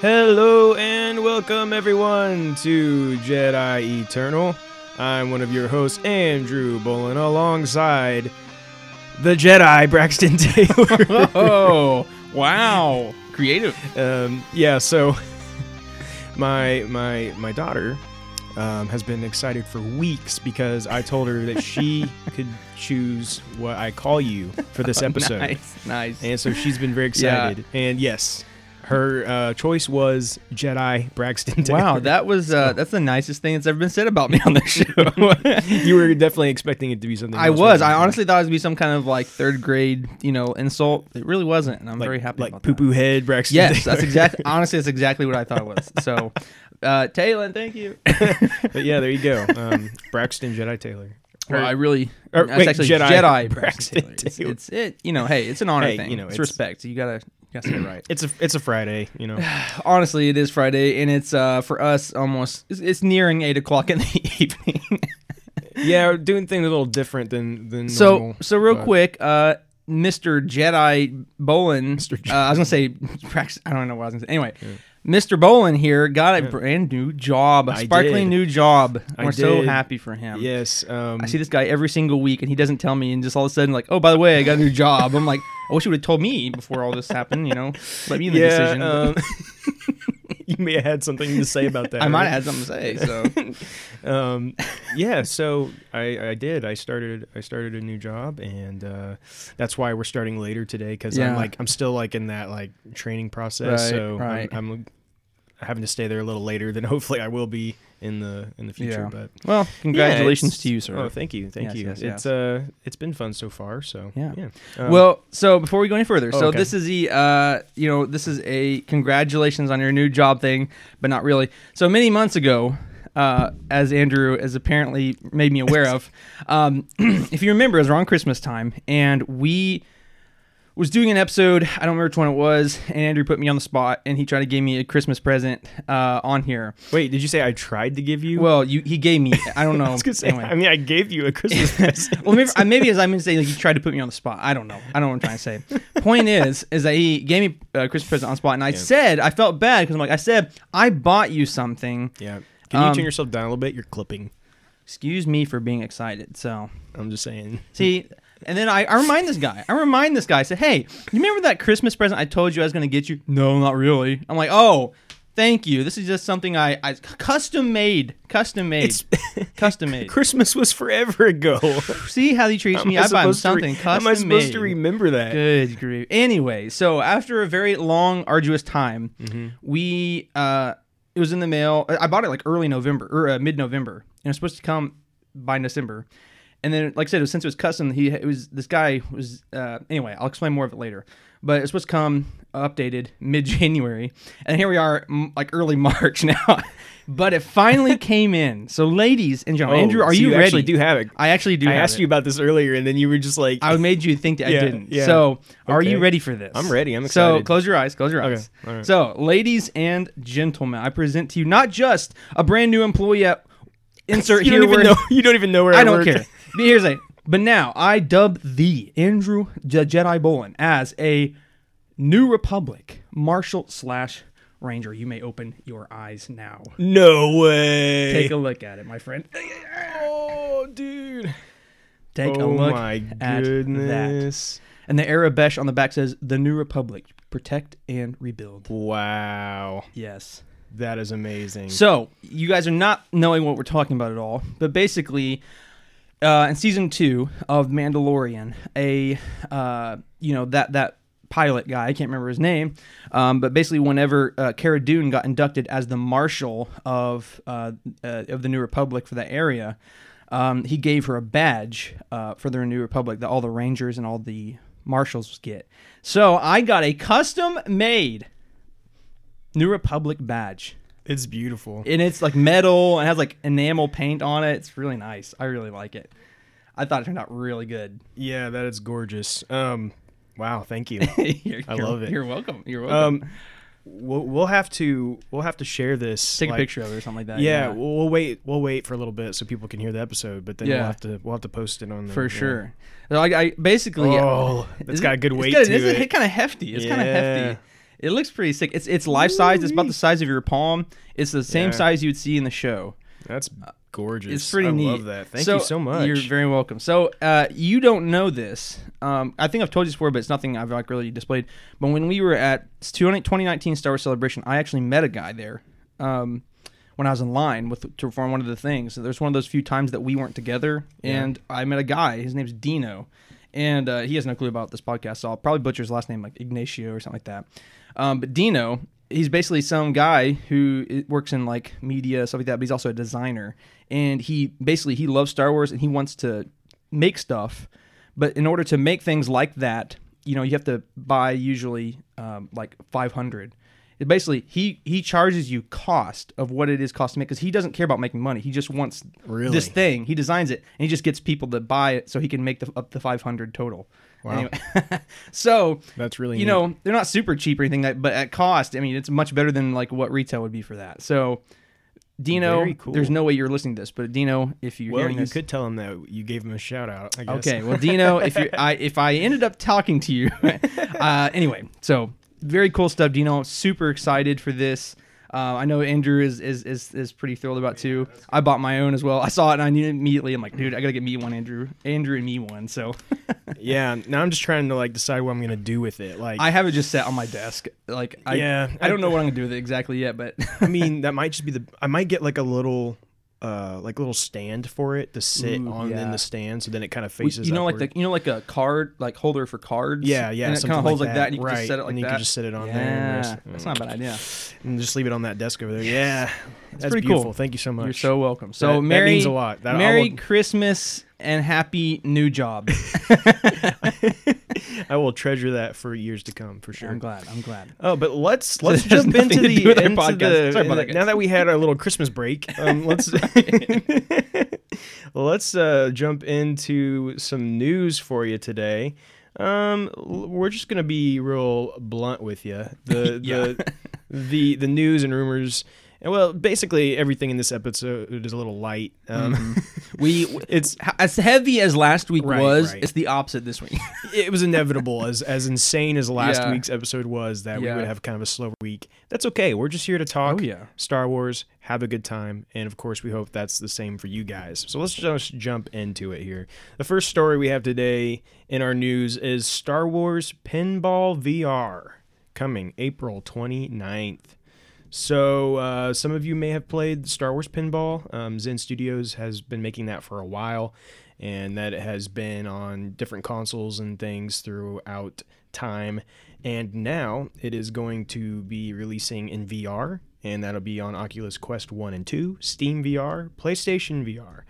Hello and welcome everyone to Jedi Eternal. I'm one of your hosts, Andrew Bolin, alongside the Jedi Braxton Taylor. Oh, wow. Creative. um, yeah, so my my my daughter um, has been excited for weeks because I told her that she could choose what I call you for this episode. Nice, nice. And so she's been very Yeah. excited. And yes, her uh, choice was Jedi Braxton Taylor. Wow, that was uh, that's the nicest thing that's ever been said about me on the show. you were definitely expecting it to be something. I was. I honestly thought it would be some kind of like third grade, you know, insult. It really wasn't, and I'm like, very happy like poo poo head Braxton. Yes, Taylor. that's exactly. Honestly, that's exactly what I thought it was. So, uh, Taylor, thank you. but yeah, there you go. Um, Braxton Jedi Taylor. Well, I really. or that's wait, actually Jedi Jedi, Braxton Braxton Taylor. It's, it's it. You know, hey, it's an honor Hey, thing. you know, it's, it's- respect. You gotta, you gotta say it right. It's a it's a Friday, you know. Honestly, it is Friday, and it's uh for us almost. It's, it's nearing eight o'clock in the evening. yeah, we're doing things a little different than than so, normal. so real but- quick, uh, Mr. Jedi Bolin. Mr. Uh, I was gonna say, I don't know what I was gonna say. Anyway, Mr. Bolin here got a brand new job, a sparkling new job. I We're so happy for him. Yes. Um, I see this guy every single week, and he doesn't tell me, and just all of a sudden, like, oh, by the way, I got a new job. I'm like, I wish you would have told me before all this happened. You know, let me in the yeah. decision. Um, you may have had something to say about that. I might have had something to say. So, um, yeah, so I, I did. I started I started a new job, and uh, that's why we're starting later today because I'm like I'm still like in that like training process. Right, so right. I'm, I'm having to stay there a little later than hopefully I will be in the in the future. Yeah. But well, congratulations it's- to you, sir. Oh, thank you, thank Yes, you. yes, it's yes. uh it's been fun so far. So Yeah. yeah. Um, well, so before we go any further, Oh, so okay. this is the uh, you know, this is a congratulations on your new job thing, but not really. So many months ago, uh, as Andrew has apparently made me aware of, um, if you remember, it was around Christmas time, and we was doing an episode. I don't remember which one it was, and Andrew put me on the spot, and he tried to give me a Christmas present uh, on here. wait, did you say I tried to give you? Well, you he gave me. I don't know. I was gonna say. Anyway. I mean, I gave you a Christmas present. well, maybe, uh, maybe as I'm saying, like he tried to put me on the spot. I don't know. I don't know what I'm trying to say. Point is, is that he gave me a Christmas present on the spot, and I said I felt bad because I'm like I said I bought you something. yeah. Can you Um, turn yourself down a little bit? You're clipping. Excuse me for being excited. So I'm just saying. see, and then I, I remind this guy. I remind this guy. I said, Hey, you remember that Christmas present I told you I was going to get you? No, not really. I'm like, Oh, thank you. This is just something I, I custom made, custom made, It's custom made. Christmas was forever ago. See how he treats me? I buy him something How custom am I supposed made. to remember that? Good grief. Anyway, so after a very long, arduous time, Mm-hmm. we uh, it was in the mail. I bought it like early November or uh, mid November, and it's supposed to come by December. And then, like I said, it was, since it was custom, he it was this guy was uh, anyway. I'll explain more of it later. But it's supposed to come updated mid January, and here we are, m- like early March now. but it finally came in. So, ladies and gentlemen, Oh, Andrew, are so you, you ready? actually do have it. I actually do. I asked it. you about this earlier, and then you were just like, I made you think that I didn't. yeah. So, are you ready for this? I'm ready. I'm excited. So, close your eyes. Close your Okay, eyes. right. So, ladies and gentlemen, I present to you not just a brand new employee at insert you here don't even where know. You don't even know where I, I don't work. care. But here's a. But now I dub the Andrew Je- Jedi Bolin as a New Republic Marshal slash Ranger. You may open your eyes now. No way. Take a look at it, my friend. oh, dude. Take a oh look my at that. And the Aurebesh on the back says "The New Republic: Protect and Rebuild." Wow. Yes. That is amazing. So you guys are not knowing what we're talking about at all, but basically, uh, in season two of Mandalorian, a uh, you know that that pilot guy, I can't remember his name, um, but basically, whenever uh, Cara Dune got inducted as the marshal of uh, uh, of the New Republic for that area, um, he gave her a badge uh, for the New Republic that all the Rangers and all the marshals get. So I got a custom made New Republic badge it's beautiful. and it's like metal and has like enamel paint on it. It's really nice. I really like it. I thought it turned out really good. yeah, that is gorgeous. Um, wow. Thank you. I love it. You're welcome. You're welcome. um, we'll, we'll have to we'll have to share this. Take a picture of it or something like that. Yeah, We'll, we'll wait. We'll wait for a little bit so people can hear the episode, but then Yeah. we'll have to we'll have to post it on the for yeah. sure. So I, I basically Oh, that's it's got a good weight it's to It's it. kind of hefty. It's kind of hefty. It looks pretty sick. It's it's life size. It's about the size of your palm. It's the same Yeah. size you'd see in the show. That's gorgeous. It's pretty I neat. love that. Thank you so much. You're very welcome. So uh, you don't know this. Um, I think I've told you this before, but it's nothing I've like really displayed. But when we were at 2019 Star Wars Celebration, I actually met a guy there. Um, when I was in line with to perform one of the things, there's one of those few times that we weren't together, Yeah. and I met a guy. His name's Dino, and uh, he has no clue about this podcast, so I'll probably butcher his last name, like Ignacio or something like that. Um, but Dino, he's basically some guy who works in like media stuff like that, but he's also a designer, and he basically he loves Star Wars and he wants to make stuff, but in order to make things like that, you know, you have to buy usually um, like 500. It basically he he charges you cost of what it is cost to make because he doesn't care about making money. He just wants Really? this thing. He designs it and he just gets people to buy it so he can make the, up to 500 total. Wow. Anyway, so That's really you neat. know they're not super cheap or anything that, but at cost, I mean it's much better than like what retail would be for that. So. Dino, cool. there's no way you're listening to this, but Dino, if you're Well, hearing you this, could tell him that you gave him a shout out. I guess. Okay, well, Dino, if you I if I ended up talking to you, uh, anyway, so very cool stuff, Dino. Super excited for this. Uh, I know Andrew is, is is is pretty thrilled about too. I bought my own as well. I saw it and I knew immediately. I'm like, dude, I gotta get me one, Andrew, Andrew and me one. So yeah. Now I'm just trying to like decide what I'm gonna do with it. Like, I have it just set on my desk. Like, I, Yeah, I don't know what I'm gonna do with it exactly yet, but I mean, that might just be the. I might get like a little, uh, like little stand for it to sit Ooh, on in the stand, so then it kind of faces. you know, like the you know, like a card like holder for cards. Yeah, yeah, and it kind of holds like that. that. and you can just set it like and you that. can just sit it on yeah, there just- that's not a bad idea. and just leave it on that desk over there. Yeah, that's pretty cool. beautiful. Thank you so much. You're so welcome. So That- that Merry means a lot. That- Merry I'll- Christmas and happy new job. I will treasure that for years to come for sure. I'm glad. I'm glad. Oh, but let's let's jump into the, do with our into podcast. the- Sorry now that we had our little Christmas break. Um, let's let's uh, jump into some news for you today. Um, we're just gonna be real blunt with you. The Yeah. the the the news and rumors. And well, basically everything in this episode is a little light. Um, We it's as heavy as last week Right, was, right. it's the opposite this week. it was inevitable as as insane as last Yeah. week's episode was that we would have kind of a slow week. That's okay. We're just here to talk Oh, yeah. Star Wars, have a good time, and of course we hope that's the same for you guys. So let's just jump into it here. The first story we have today in our news is Star Wars Pinball VR coming April 29th. So uh, some of you may have played Star Wars Pinball. Um, Zen Studios has been making that for a while, and that has been on different consoles and things throughout time. And now it is going to be releasing in VR, and that'll be on Oculus Quest 1 and 2, Steam VR, PlayStation VR,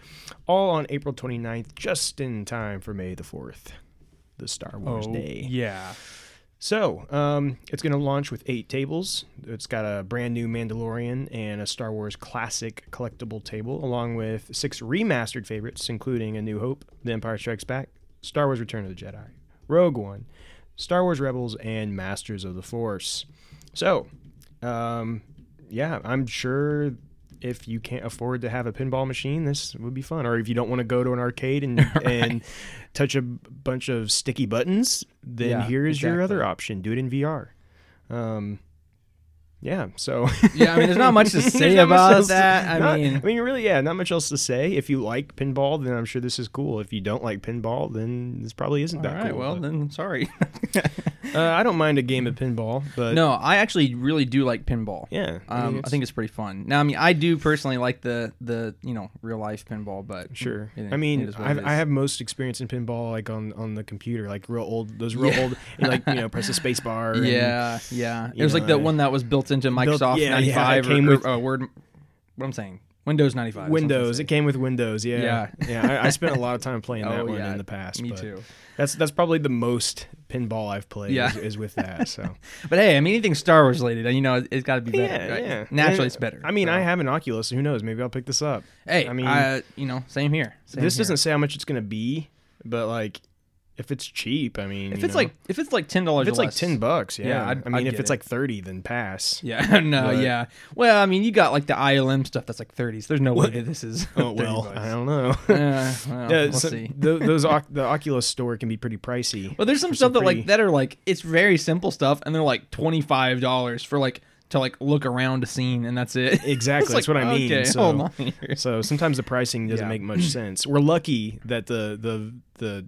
all on April 29th, just in time for May the 4th, the Star Wars Day. Oh, yeah. So, um, it's going to launch with eight tables. It's got a brand new Mandalorian and a Star Wars classic collectible table, along with six remastered favorites, including A New Hope, The Empire Strikes Back, Star Wars Return of the Jedi, Rogue One, Star Wars Rebels, and Masters of the Force. So, um, yeah, I'm sure if you can't afford to have a pinball machine, this would be fun. Or if you don't want to go to an arcade and and touch a bunch of sticky buttons, then Yeah, here is your other option: do it in VR. Um, yeah. So Yeah, I mean, there's not much to say There's not much about that. I not- mean, I mean, really, yeah, not much else to say. If you like pinball, then I'm sure this is cool. If you don't like pinball, then this probably isn't all that right. cool. well, but- then sorry. uh, I don't mind a game of pinball, but no, I actually really do like pinball. yeah, Um, I think it's pretty fun. Now, I mean, I do personally like the the you know real life pinball, but Sure. it- I mean, it is I've, it I have most experience in pinball like on, on the computer, like real old, those real Yeah. old, and like you know, press the space bar. and- Yeah, yeah. It was like know, the one that was built into Microsoft yeah, yeah, 95 it came or, with- or, Word. What I'm saying, Windows 95. is what I'm Windows. It came with Windows. Yeah. Yeah. yeah. I, I spent a lot of time playing that Oh, one yeah, in the past. Me too. That's that's probably the most pinball I've played. Yeah. Is, is with that. So But hey, I mean, anything Star Wars related, you know, it's got to be better. yeah, right? yeah. Naturally, And, it's better. I mean, so. I have an Oculus. So who knows? Maybe I'll pick this up. Hey, I I mean- mean, you know, same here. Same this here. doesn't say how much it's gonna be, but like, if it's cheap, I mean, If it's know. like if it's like ten dollars, if it's like ten bucks, yeah. Yeah, I'd- I mean, I'd if it's it. like thirty, then pass. Yeah, no, But- yeah. Well, I mean, you got like the ILM stuff that's like 30s. There's no way What? that this is. Oh well, bucks. I don't know. Uh, well, yeah, we'll so see. tho- those the Oculus store can be pretty pricey. Well, there's some stuff some that pretty- like that are like it's very simple stuff, and they're like twenty five dollars for like to like look around a scene, and that's it. Exactly, that's like, what I mean. Okay, so, hold on here. so sometimes the pricing doesn't Yeah. make much sense. We're lucky that the the the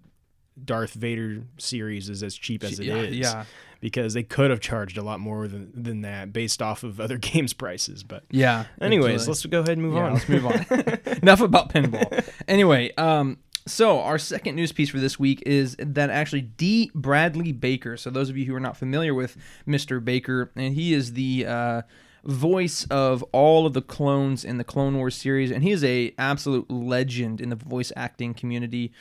Darth Vader series is as cheap as it is. yeah, yeah, because they could have charged a lot more than than that based off of other games prices. But yeah. anyways, absolutely. let's go ahead and move Yeah, on. let's move on. Enough about pinball. Anyway, um, so our second news piece for this week is that actually D. Bradley Baker. So those of you who are not familiar with Mr. Baker, and he is the uh, voice of all of the clones in the Clone Wars series, and he is a absolute legend in the voice acting community.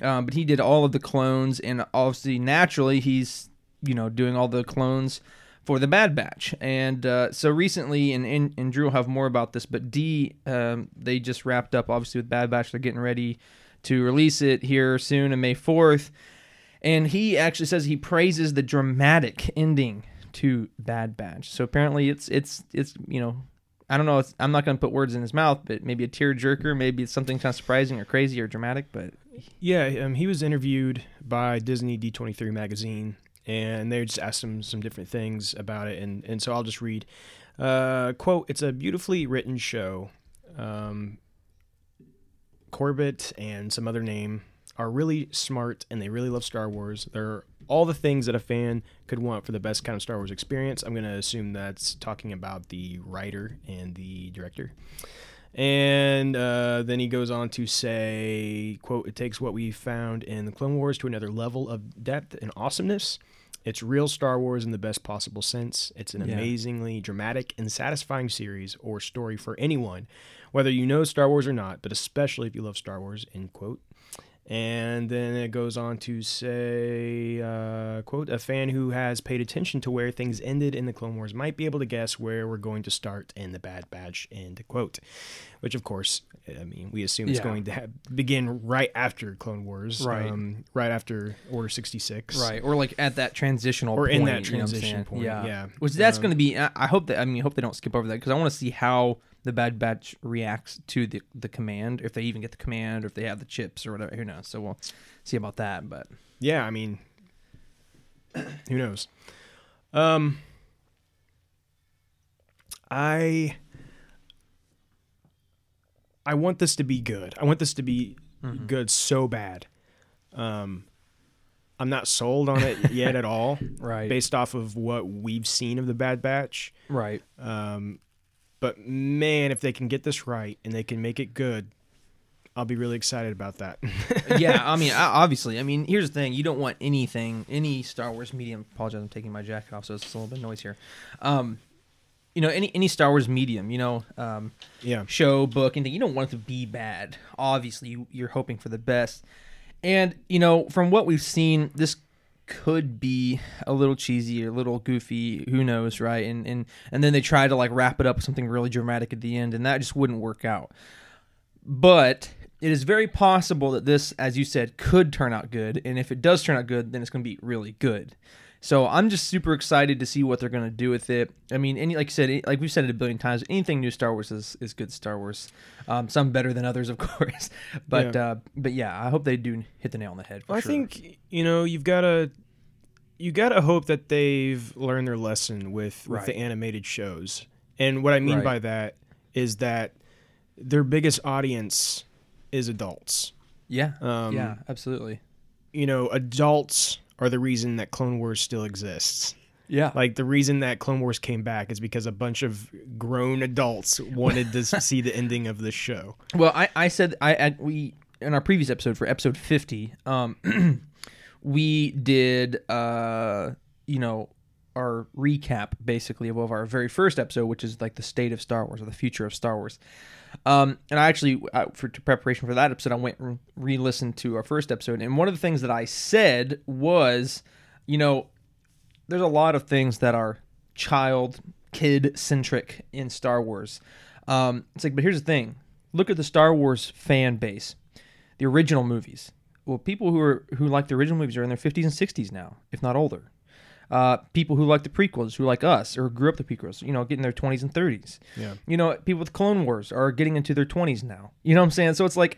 Um, but he did all of the clones, and obviously, naturally, he's you know doing all the clones for the Bad Batch. And uh, so recently, and, and and Drew will have more about this, but D um, they just wrapped up obviously with Bad Batch. They're getting ready to release it here soon on May fourth. And he actually says he praises the dramatic ending to Bad Batch. So apparently, it's it's it's you know. I don't know. I'm not going to put words in his mouth, but maybe a tearjerker, maybe it's something kind of surprising or crazy or dramatic. But Yeah, um, he was interviewed by Disney D23 magazine, and they just asked him some different things about it, and and so I'll just read. Uh, quote: It's a beautifully written show. Um, Corbett and some other name are really smart, and they really love Star Wars. They're all the things that a fan could want for the best kind of Star Wars experience. I'm going to assume that's talking about the writer and the director. And uh, then he goes on to say, "quote It takes what we found in the Clone Wars to another level of depth and awesomeness. It's real Star Wars in the best possible sense. It's an Yeah. amazingly dramatic and satisfying series or story for anyone, whether you know Star Wars or not, but especially if you love Star Wars." End quote. And then it goes on to say, uh, quote, a fan who has paid attention to where things ended in the Clone Wars might be able to guess where we're going to start in the Bad Batch, end quote. Which, of course, I mean, we assume it's Yeah. going to ha- begin right after Clone Wars, Right. Um, right after Order 66. right, or like at that transitional Or point, in that you know transition point, yeah. yeah. Which that's Um, going to be. I I hope that. I mean, I hope they don't skip over that because I want to see how the Bad Batch reacts to the the command, if they even get the command, or if they have the chips or whatever. Who knows? So we'll see about that. But Yeah, I mean, who knows? Um, I I want this to be good. I want this to be Mm-hmm. good so bad. Um, I'm not sold on it yet at all, right, based off of what we've seen of the Bad Batch. right, Um, but man, if they can get this right and they can make it good, I'll be really excited about that. yeah. I mean, obviously. I mean, here's the thing: you don't want anything, any Star Wars medium. Apologize, I'm taking my jacket off, so it's a little bit of noise here. Um, you know, any any Star Wars medium, you know, um, yeah. show, book, anything. You don't want it to be bad. Obviously, you, you're hoping for the best. And, you know, from what we've seen, this could be a little cheesy, a little goofy, who knows, right? And and and then they try to like wrap it up with something really dramatic at the end, and that just wouldn't work out. But it is very possible that this, as you said, could turn out good. And if it does turn out good, then it's going to be really good. So I'm just super excited to see what they're going to do with it. I mean, any like you said, like we've said it a billion times, anything new Star Wars is, is good Star Wars. Um, some better than others, of course. But Yeah. uh, but yeah, I hope they do hit the nail on the head. For I sure. think you know you've got to you got to hope that they've learned their lesson with with the animated shows. And what I mean Right. by that is that their biggest audience is adults. yeah, Um, yeah, absolutely. You know, adults are the reason that Clone Wars still exists. Yeah, Like the reason that Clone Wars came back is because a bunch of grown adults wanted to see the ending of the show. Well, I, I said I, I we in our previous episode for episode fifty, um, we did uh, you know, our recap basically of our very first episode, which is like the state of Star Wars or the future of Star Wars. Um, and I actually, uh, for preparation for that episode, I went and re-listened to our first episode, and one of the things that I said was, you know, there's a lot of things that are child, kid centric in Star Wars. Um, it's like, but here's the thing: look at the Star Wars fan base, the original movies. well, people who are who like the original movies are in their 50s and 60s now, if not older. Uh, people who like the prequels, who like us, or grew up the prequels, you know, getting their 20s and 30s. Yeah. You know, people with Clone Wars are getting into their 20s now. You know what I'm saying? So it's like,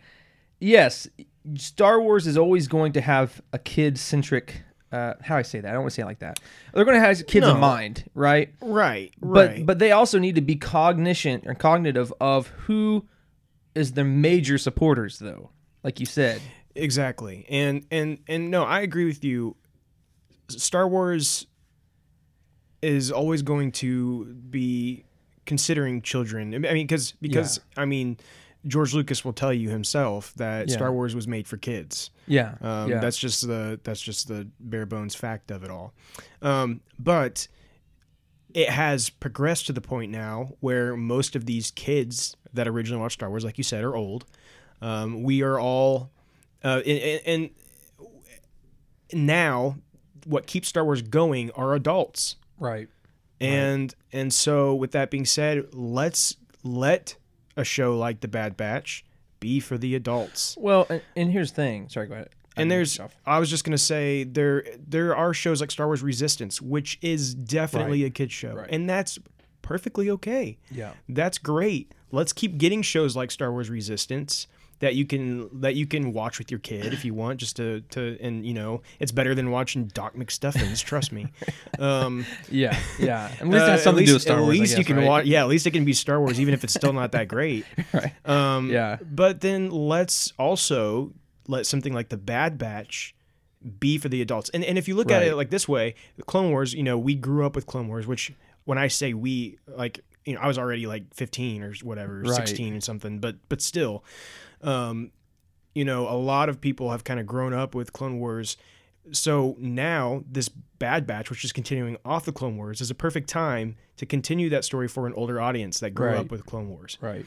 yes, Star Wars is always going to have a kid centric. Uh, how I say that? I don't want to say it like that. They're going to have kids No. in mind, right? Right. But Right. but they also need to be cognizant or cognitive of who is their major supporters, though. Like you said, Exactly. And and and no, I agree with you. Star Wars is always going to be considering children. I mean cuz because I mean George Lucas will tell you himself that Yeah. Star Wars was made for kids. yeah, Um, yeah, That's just the that's just the bare bones fact of it all. Um, but it has progressed to the point now where most of these kids that originally watched Star Wars, like you said, are old. Um, we are all, uh, and and now what keeps Star Wars going are adults. right. And and so with that being said, let's let a show like The Bad Batch be for the adults. Well, and, and here's the thing. Sorry, go ahead. I And there's cut you off. I was just gonna say there there are shows like Star Wars Resistance, which is definitely a kid show. Right. And that's perfectly okay. yeah, That's great. Let's keep getting shows like Star Wars Resistance that you can that you can watch with your kid if you want, just to to and you know it's better than watching Doc McStuffins. trust me. Um, yeah, yeah. At least it uh, something at to do with Star at Wars. I least you can right? watch. Yeah, at least it can be Star Wars, even if it's still not that great. Right. Um, Yeah. But then let's also let something like the Bad Batch be for the adults. And and if you look at it like this way, Clone Wars, you know, we grew up with Clone Wars, which when I say we, like, you know, I was already like 15 or whatever, Right. 16 or something, but but still, um, you know, a lot of people have kind of grown up with Clone Wars. So now this Bad Batch, which is continuing off the Clone Wars, is a perfect time to continue that story for an older audience that grew Right. up with Clone Wars Right.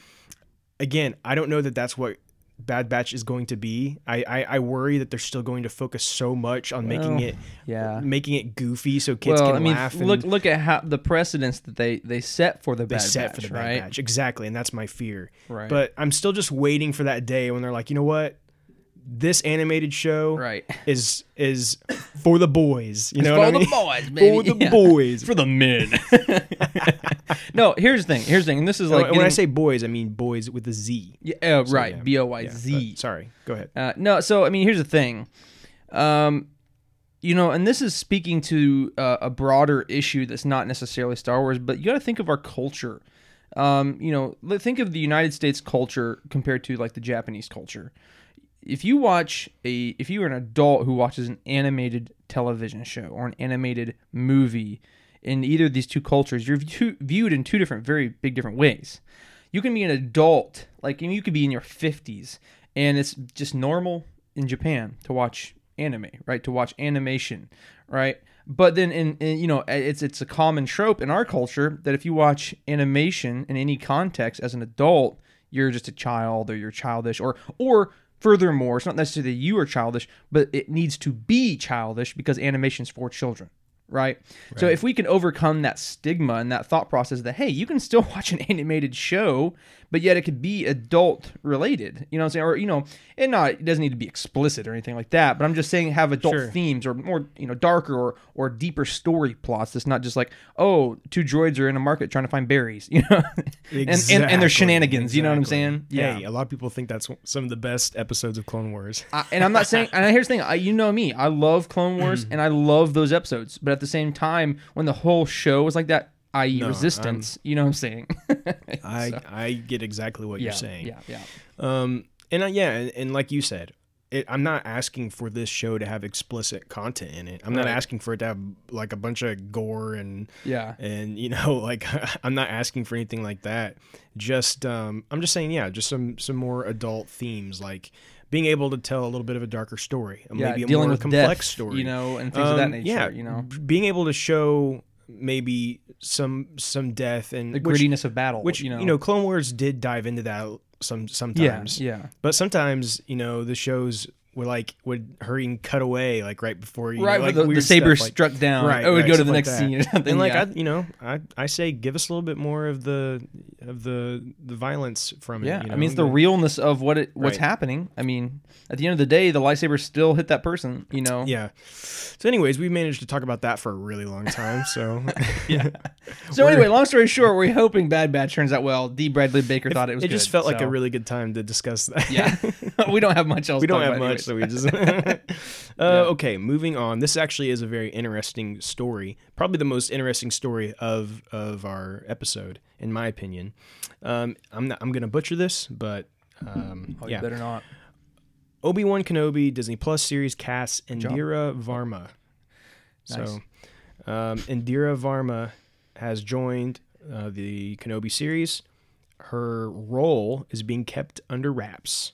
again, I don't know that that's what Bad Batch is going to be. I, I, I worry that they're still going to focus so much on making it Yeah. making it goofy so kids well, can I mean, laugh and look look at how the precedents that they they set for the they bad set batch, for the right? Bad Batch. Exactly, and that's my fear. Right. But I'm still just waiting for that day when they're like, you know what? This animated show right. is is for the boys. You know for what I the mean? boys, baby. For the Yeah. boys. For the men. no, here's the thing. Here's the thing. And this is like when I say boys, I mean boys with a Z. yeah, oh, right, yeah. B O Y Yeah, Z. but sorry, go ahead. Uh, no, so I mean, here's the thing. Um, you know, and this is speaking to uh, a broader issue that's not necessarily Star Wars, but you got to think of our culture. Um, you know, think of the United States culture compared to like the Japanese culture. If you watch a, if you are an adult who watches an animated television show or an animated movie in either of these two cultures, you're view- viewed in two different, very big different ways. You can be an adult, like you could be in your 50s, and it's just normal in Japan to watch anime, right? To watch animation, right? But then in, in you know it's it's a common trope in our culture that if you watch animation in any context as an adult, you're just a child or you're childish or or furthermore, it's not necessarily that you are childish, but it needs to be childish because animation's for children. Right? So if we can overcome that stigma and that thought process that hey, you can still watch an animated show, but yet it could be adult related, you know what I'm saying? Or you know, and not it doesn't need to be explicit or anything like that, but I'm just saying have adult Sure. themes or more, you know, darker or or deeper story plots. It's not just like, oh, two droids are in a market trying to find berries, you know. and, and and Exactly, their shenanigans, you know what I'm saying? Yeah. Hey, a lot of people think that's some of the best episodes of Clone Wars. I, and I'm not saying. And here's the thing: I, you know me, I love Clone Wars, and I love those episodes. But at the same time, when the whole show was like that, i.e., No, Resistance, you know what I'm saying? I So, I get exactly what yeah, you're saying. Yeah, yeah, Um, and uh, yeah, and, and like you said, it, I'm not asking for this show to have explicit content in it. I'm not asking for it to have like a bunch of gore and yeah, and you know like I'm not asking for anything like that. Just um, I'm just saying yeah, just some some more adult themes like being able to tell a little bit of a darker story, yeah. maybe a Dealing more with complex death, story, you know, and things of that Um, nature. Yeah, you know, being able to show maybe some some death and the which, grittiness of battle, which you know, Clone Wars did dive into that some yeah, sometimes. yeah, But sometimes, you know, the shows would like would hurry and cut away like right before you right. know, like the, the saber stuff, like- struck down, Right, it would right, go to the next that. scene or something. and like yeah. I, you know, I I say give us a little bit more of the of the the violence from it. Yeah, you I mean, it's the realness of what it what's Right. happening. I mean, at the end of the day, the lightsaber still hit that person. You know. Yeah. So, anyways, we managed to talk about that for a really long time. So, Yeah. So anyway, long story short, we're hoping Bad Batch turns out well. D. Bradley Baker thought it was. it just good, felt like a really good time to discuss that. Yeah. we don't have much else. we don't have much, so we just. uh, Yeah. Okay, moving on. This actually is a very interesting story. Probably the most interesting story of of our episode, in my opinion. Um, I'm not, I'm gonna butcher this, but um, Oh, you yeah. better not. Obi Wan Kenobi Disney Plus series casts. Indira Varma. Nice. So, um, Indira Varma has joined uh, the Kenobi series. Her role is being kept under wraps.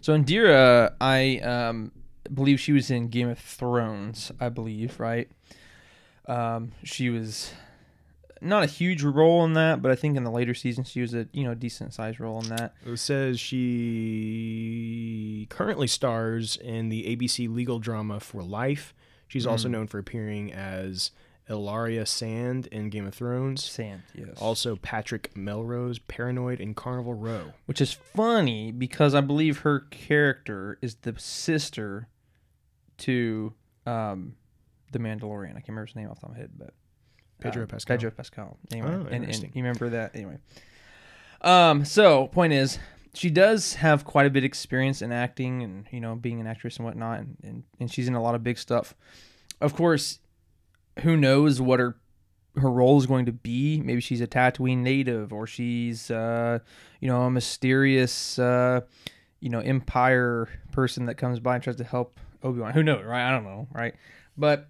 So Indira, I um, believe she was in Game of Thrones. I believe, right? Um, she was not a huge role in that, but I think in the later seasons she was a you know decent sized role in that. It says she currently stars in the ABC legal drama For Life. She's also known for appearing as Ellaria Sand in Game of Thrones. Sand, yes. Also, Patrick Melrose, Paranoid in Carnival Row. Which is funny because I believe her character is the sister to um, the Mandalorian. I can't remember his name off the top of my head, but Pedro uh, Pascal. Pedro Pascal. Anyway, Oh, and, and interesting. you remember that anyway. Um. So point is, she does have quite a bit of experience in acting and you know being an actress and whatnot, and, and, and she's in a lot of big stuff. Of course, who knows what her her role is going to be? Maybe she's a Tatooine native, or she's uh, you know a mysterious uh, you know Empire person that comes by and tries to help Obi Wan. Who knows, right? I don't know, right? But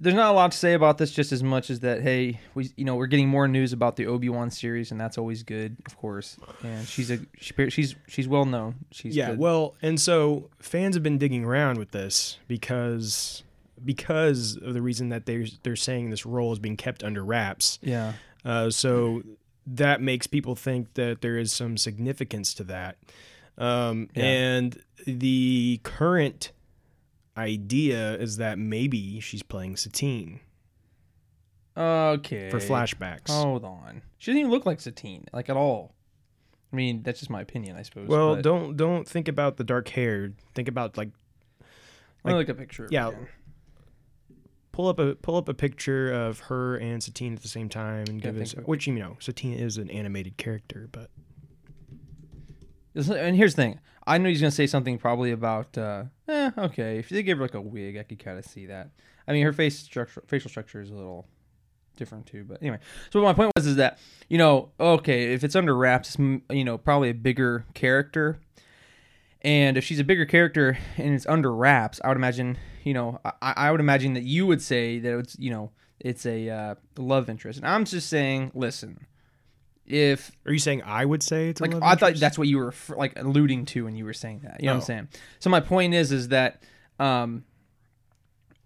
there's not a lot to say about this, just as much as that. Hey, we you know we're getting more news about the Obi Wan series, and that's always good, of course. And she's a she, she's she's well known. She's yeah, good. well, and so fans have been digging around with this because because of the reason that they're they're saying this role is being kept under wraps. yeah, Uh, so that makes people think that there is some significance to that. Um, Yeah. And the current idea is that maybe she's playing Satine okay. for flashbacks. Hold on, she doesn't even look like Satine, like at all. I mean, that's just my opinion, I suppose. well, but- don't don't think about the dark hair. Think about like Let me look at a picture. yeah. Pull up a pull up a picture of her and Satine at the same time and give us which you know Satine is an animated character, but And here's the thing. I know he's gonna say something probably about, uh, eh, okay. If they give her like a wig, I could kind of see that. I mean, her face structure, facial structure is a little different too. But anyway, so my point was is that you know, okay, if it's under wraps, you know probably a bigger character. And if she's a bigger character and it's under wraps, I would imagine, you know, I, I would imagine that you would say that it's, you know, it's a uh, love interest. And I'm just saying, listen, if are you saying I would say it's a like I thought that's what you were like alluding to when you were saying that. You know what Oh. I'm saying? So my point is, is that um,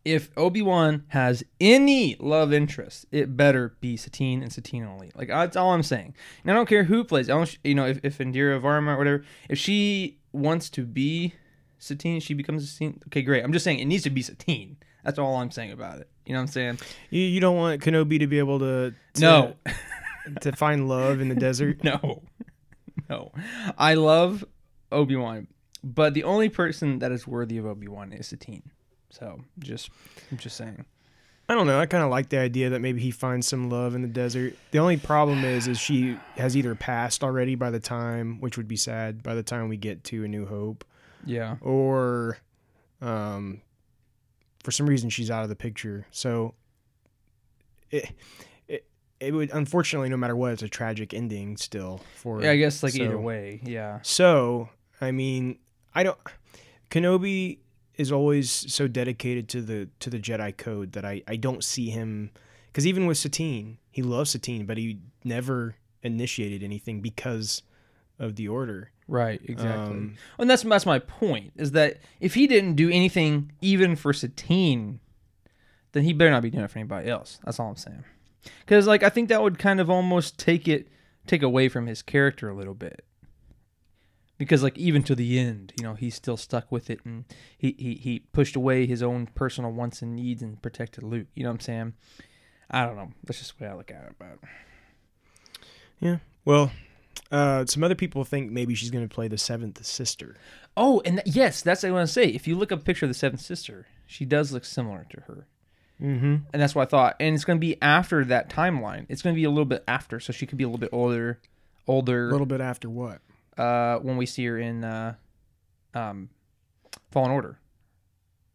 if Obi Wan has any love interest, it better be Satine and Satine only. Like that's all I'm saying. And I don't care who plays. I don't, you know, if, if Indira Varma or whatever, if she wants to be Satine, she becomes a Satine. Okay, great. I'm just saying it needs to be Satine. That's all I'm saying about it. You know what I'm saying? You, you don't want Kenobi to be able to, to No. to find love in the desert. No, no. I love Obi Wan, but the only person that is worthy of Obi Wan is Satine. So just, I'm just saying. I don't know. I kind of like the idea that maybe he finds some love in the desert. The only problem is, is she has either passed already by the time, which would be sad, by the time we get to A New Hope, Yeah. or, um, for some reason she's out of the picture. So, it, it, it would unfortunately, no matter what, it's a tragic ending still for. Yeah, I guess like either way. Yeah. So, I mean, I don't. Kenobi is always so dedicated to the to the Jedi code that I I don't see him because even with Satine, he loves Satine, but he never initiated anything because of the Order. Right. Exactly. Um, and that's that's my point. Is that if he didn't do anything even for Satine, then he better not be doing it for anybody else. That's all I'm saying. Because like I think that would kind of almost take it take away from his character a little bit. Because like even to the end, you know, he's still stuck with it, and he he he pushed away his own personal wants and needs and protected Luke. You know what I'm saying? I don't know. That's just the way I look at it. But yeah, Well, uh, some other people think maybe she's going to play the seventh sister. Oh, and th- yes, that's what I want to say. If you look up a picture of the seventh sister, she does look similar to her. Mm-hmm. And that's what I thought. And it's going to be after that timeline. It's going to be a little bit after, so she could be a little bit older, Older. A little bit after what? Uh, when we see her in uh, um, Fallen Order,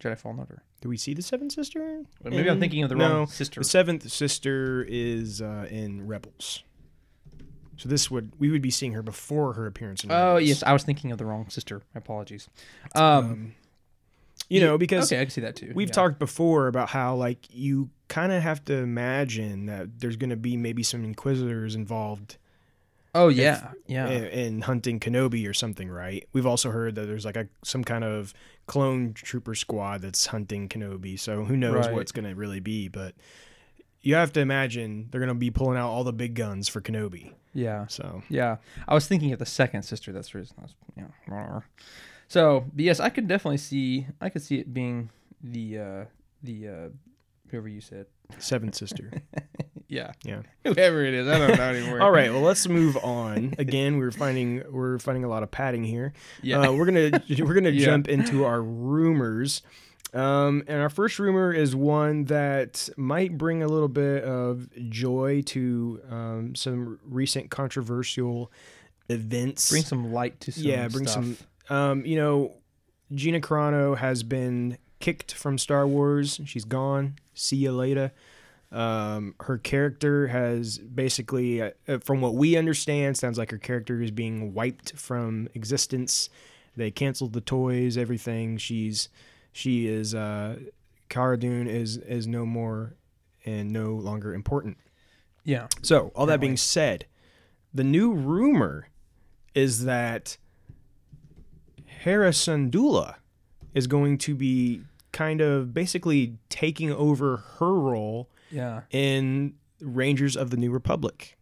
Jedi Fallen Order. Do we see the seventh sister? But maybe I'm thinking of the no, wrong sister. The seventh sister is uh, in Rebels. So this would we would be seeing her before her appearance in Rebels. Oh yes, I was thinking of the wrong sister. My apologies. Um, Um, you know, because okay, I can see that too. we've yeah. talked before about how like you kind of have to imagine that there's going to be maybe some inquisitors involved Oh yeah, yeah. in, in hunting Kenobi or something, right? We've also heard that there's like a some kind of clone trooper squad that's hunting Kenobi. So who knows Right. what it's going to really be, but you have to imagine they're going to be pulling out all the big guns for Kenobi. yeah. So Yeah, I was thinking of the second sister. That's the reason. I was, you know. So, but yes, I could definitely see. I could see it being the uh the uh whoever you said. seventh sister. Yeah, Yeah. whoever it is. I don't know anymore. all right, well let's move on. Again, we're finding we're finding a lot of padding here. Yeah. Uh, we're gonna we're gonna Yeah. jump into our rumors. Um, and our first rumor is one that might bring a little bit of joy to um, some recent controversial events. bring some light to some. yeah, bring stuff. some. Um, you know, Gina Carano has been kicked from Star Wars. She's gone. See you later. Um, her character has basically, uh, uh, from what we understand, sounds like her character is being wiped from existence. They canceled the toys, everything. She's, she is, uh, Cara Dune is is no more and no longer important. Yeah. So, all that being said, the new rumor is that Hera Syndulla is going to be kind of basically taking over her role Yeah. in Rangers of the New Republic.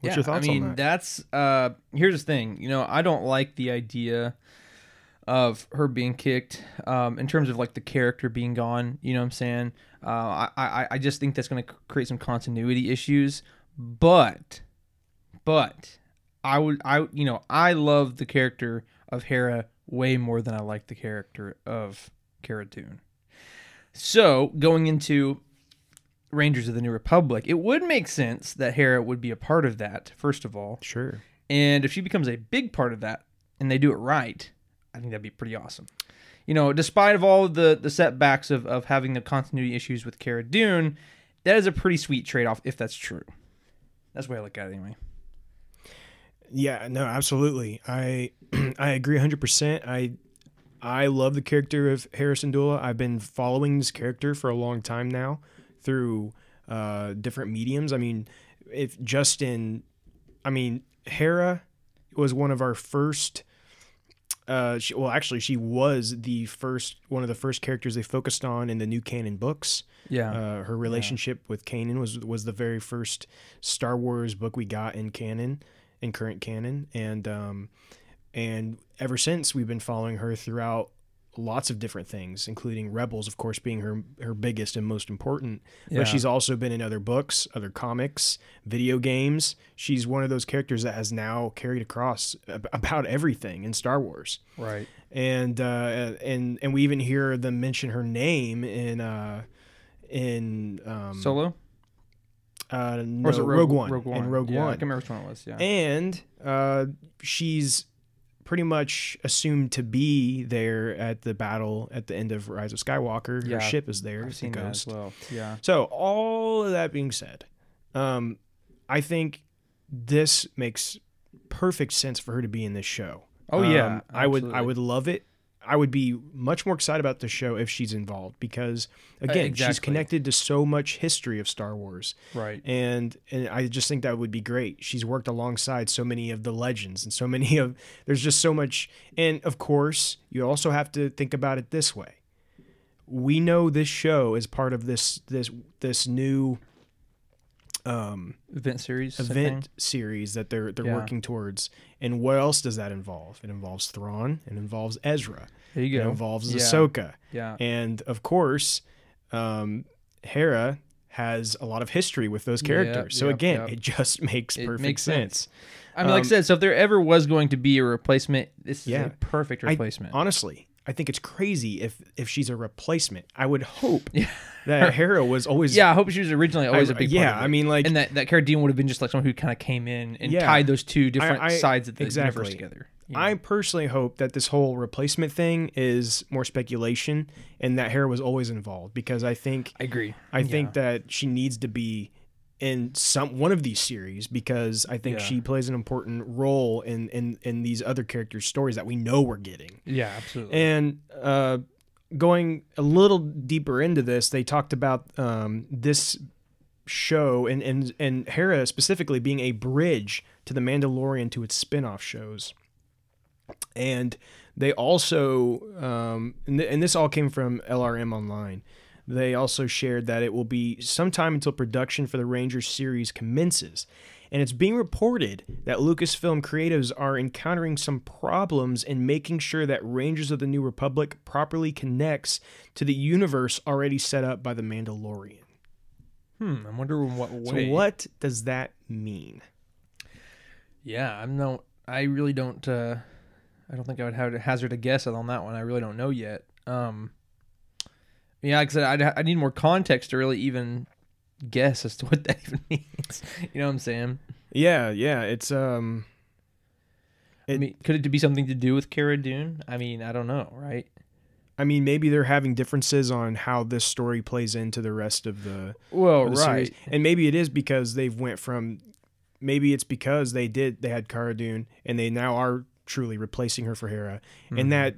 What's yeah, your thoughts I mean, on that? that's uh here's the thing. You know, I don't like the idea of her being kicked um in terms of like the character being gone, you know what I'm saying? Uh I I, I just think that's going to create some continuity issues, but but I would I you know, I love the character of Hera way more than I like the character of Cara Dune. So, going into Rangers of the New Republic, it would make sense that Hera would be a part of that, first of all. Sure. And if she becomes a big part of that and they do it right, I think that'd be pretty awesome. You know, despite of all the, the setbacks of, of having the continuity issues with Cara Dune, that is a pretty sweet trade off if that's true. That's the way I look at it anyway. Yeah, no, absolutely. I I agree 100%. I I love the character of Hera Syndulla. I've been following this character for a long time now through uh, different mediums. I mean, if Justin, I mean, Hera was one of our first uh, she, well, actually, she was the first one of the first characters they focused on in the new canon books. Yeah. Uh, her relationship with Kanan was was the very first Star Wars book we got in canon, in current canon, and um, and ever since we've been following her throughout lots of different things, including Rebels, of course, being her her biggest and most important. Yeah. But she's also been in other books, other comics, video games. She's one of those characters that has now carried across about everything in Star Wars right. and uh, and and we even hear them mention her name in uh, in um, Solo? uh, no, Or is it Rogue, One Rogue One. in Rogue yeah, I One, can remember which one it was. Yeah. and uh, she's pretty much assumed to be there at the battle at the end of Rise of Skywalker. Her Yeah, ship is there, I've the seen that as Ghost. well. Yeah. So all of that being said, um, I think this makes perfect sense for her to be in this show. Oh, yeah, Um, I would I would love it. I would be much more excited about the show if she's involved because again, she's connected to so much history of Star Wars. Right. And and I just think that would be great. She's worked alongside so many of the legends and so many of there's just so much and of course, you also have to think about it this way. We know this show is part of this this this new um Event series. event series that they're they're Yeah. working towards. And what else does that involve? It involves Thrawn, it involves Ezra, There you go. it involves Yeah. Ahsoka. Yeah. And of course, um, Hera has a lot of history with those characters. so yep, again, yep. it just makes It perfect makes sense. sense. I mean, like I Um, said, so if there ever was going to be a replacement, this is Yeah. a perfect I- replacement. honestly, I think it's crazy if if she's a replacement. I would hope Yeah. that Hera was always yeah, I hope she was originally always a big yeah. part of it. I mean, like and that that Cara Dune would have been just like someone who kind of came in and Yeah. tied those two different I- sides of the exactly. universe together. you know? I personally hope that this whole replacement thing is more speculation and that Hera was always involved because I think I agree. I think Yeah. that she needs to be in some one of these series because I think Yeah. she plays an important role in in in these other characters' stories that we know we're getting. Yeah, absolutely. And uh, going a little deeper into this, they talked about um, this show and, and and Hera specifically being a bridge to the Mandalorian to its spin-off shows. And they also, um, and, th- and this all came from LRM Online. They also shared that it will be sometime until production for the Rangers series commences. And it's being reported that Lucasfilm creatives are encountering some problems in making sure that Rangers of the New Republic properly connects to the universe already set up by the Mandalorian. hmm, I wonder in what way. So, what does that mean? Yeah, I'm no. I really don't. uh I don't think I would have to hazard a guess on that one. I really don't know yet. Um, yeah, like I said, I'd, I need more context to really even guess as to what that even means. You know what I'm saying? Yeah, yeah, it's um I mean, could it be something to do with Cara Dune? I mean, I don't know, right? I mean maybe they're having differences on how this story plays into the rest of the, Well, of the series. And maybe it is because they've went from maybe it's because they did they had Cara Dune and they now are truly replacing her for Hera. Mm-hmm. And that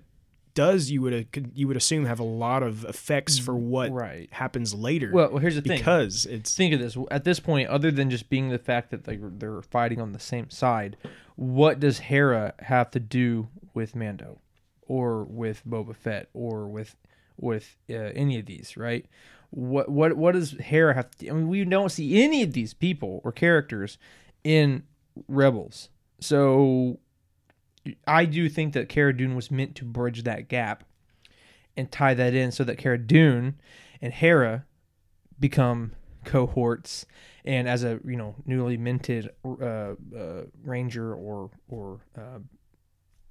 does you would you would assume have a lot of effects for what Right. happens later. Well, well, here's the thing. because it's think of this at this point other than just being the fact that like they're fighting on the same side what does hera have to do with mando or with boba fett or with with uh, any of these right what what what does hera have to i mean we don't see any of these people or characters in rebels so i do think that Cara Dune was meant to bridge that gap and tie that in so that Cara Dune and Hera become cohorts and as a you know newly minted uh, uh, ranger or or uh,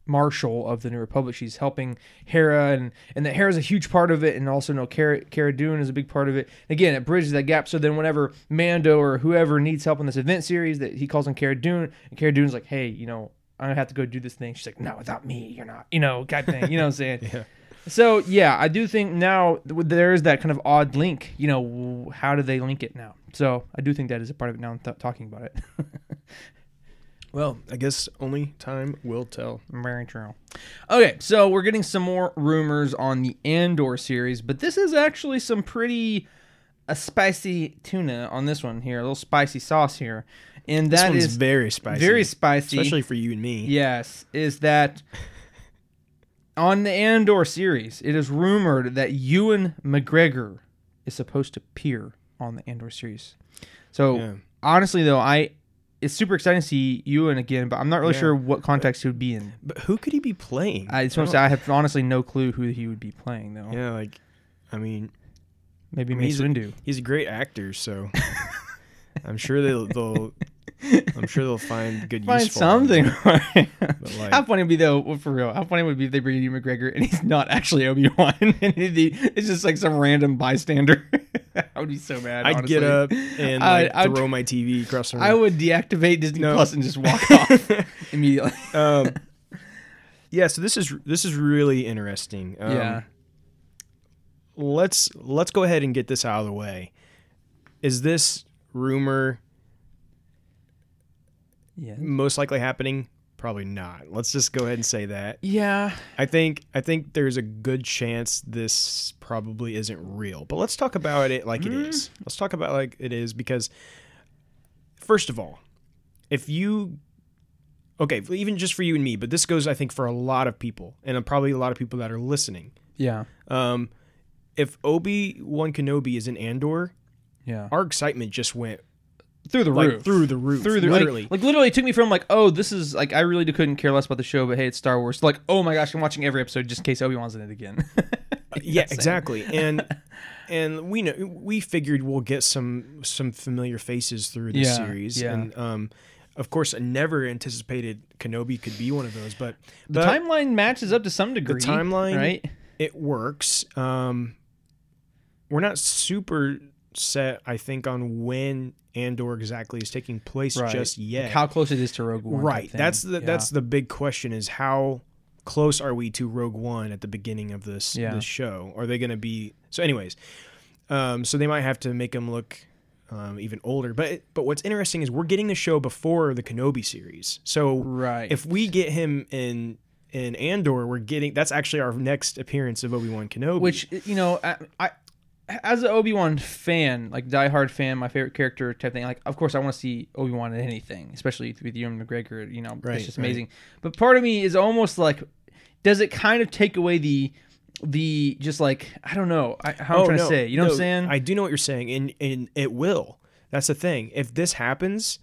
marshal of the new republic. She's helping hera and and that hera's a huge part of it and also know Cara, Cara Dune is a big part of it. Again it bridges that gap. So then whenever mando or whoever needs help in this event series that he calls on Cara Dune and Cara Dune's like hey you know i'm gonna have to go do this thing she's like no without me you're not you know type thing you know what i'm saying yeah. so yeah, I do think now there is that kind of odd link. You know, how do they link it now? So I do think that is a part of it now. I'm th- talking about it. Well, I guess only time will tell. Very true. Okay, so we're getting some more rumors on the Andor series, but this is actually some pretty a spicy tuna on this one here, a little spicy sauce here, and This that one's is very spicy. very spicy. especially for you and me. Yes, is that on the Andor series, it is rumored that Ewan McGregor is supposed to appear on the Andor series. So Yeah. honestly, though, I it's super exciting to see Ewan again, but I'm not really Yeah. sure what context he would be in. But who could he be playing? I just want to say I have honestly no clue who he would be playing though. yeah, like I mean, Maybe I mean, he's a- Windu. he's a great actor, so I'm sure they'll, they'll I'm sure they'll find good Find use for something. right? like- how funny would be though? well, For real, how funny would it be if they bring Ewan McGregor and he's not actually Obi Wan and he- it's just like some random bystander? I would be so mad. I'd honestly. get up and like I'd- throw my TV across the room. I would deactivate Disney No. Plus and just walk off immediately. um, yeah, so this is this is really interesting. Um, yeah. Let's let's go ahead and get this out of the way. Is this rumor Yeah. most likely happening? Probably not. Let's just go ahead and say that. Yeah. I think I think there's a good chance this probably isn't real. But let's talk about it like it Mm. is. Let's talk about it like it is because first of all, if you okay, even just for you and me, but this goes I think for a lot of people and probably a lot of people that are listening. Yeah. Um if Obi-Wan Kenobi is in Andor, Yeah. our excitement just went Through the like roof. through the roof. through the literally. Like, like literally, it took me from like, oh, this is like I really couldn't care less about the show, but hey, it's Star Wars. Like, oh my gosh, I'm watching every episode just in case Obi Wan's in it again. yeah, exactly. And and we know we figured we'll get some some familiar faces through the Yeah, series. yeah. And um of course I never anticipated Kenobi could be one of those, but The but timeline matches up to some degree. The timeline- right? it works. Um we're not super set, I think, on when Andor exactly is taking place Right. just yet. How close it is to Rogue One? right. That's the Yeah. that's the big question is how close are we to Rogue One at the beginning of this Yeah. this show? Are they going to be so? Anyways, um, so they might have to make him look um, even older. But but what's interesting is we're getting the show before the Kenobi series. So right. if we get him in in Andor, we're getting that's actually our next appearance of Obi Wan Kenobi. which you know I, I as an Obi-Wan fan like diehard fan my favorite character type thing like of course I want to see Obi-Wan in anything especially with Ewan McGregor you know Right, it's just right. amazing but part of me is almost like does it kind of take away the the just like I don't know I, how I'm Oh, trying no, to say you know what I'm saying I do know what you're saying, and and it will. That's the thing. If this happens,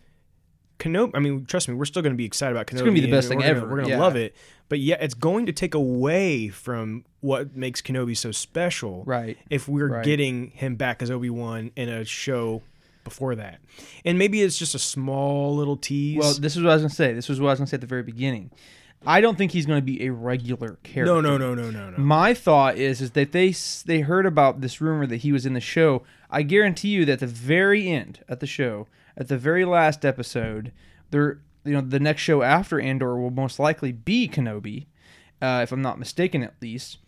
Kenobi. I mean, trust me, we're still going to be excited about Kenobi. It's gonna be the best thing gonna- ever, We're going to yeah. love it. But yeah, it's going to take away from what makes Kenobi so special. right If we're Right. getting him back as Obi Wan in a show before that, and maybe it's just a small little tease. well this is what I was gonna say this was what I was gonna say at the very beginning I don't think he's gonna be a regular character no, no, no, no, no, no. My thought is is that they they heard about this rumor that he was in the show. I guarantee you that at the very end at the show, at the very last episode, there you know the next show after Andor will most likely be Kenobi, uh, if I'm not mistaken at least,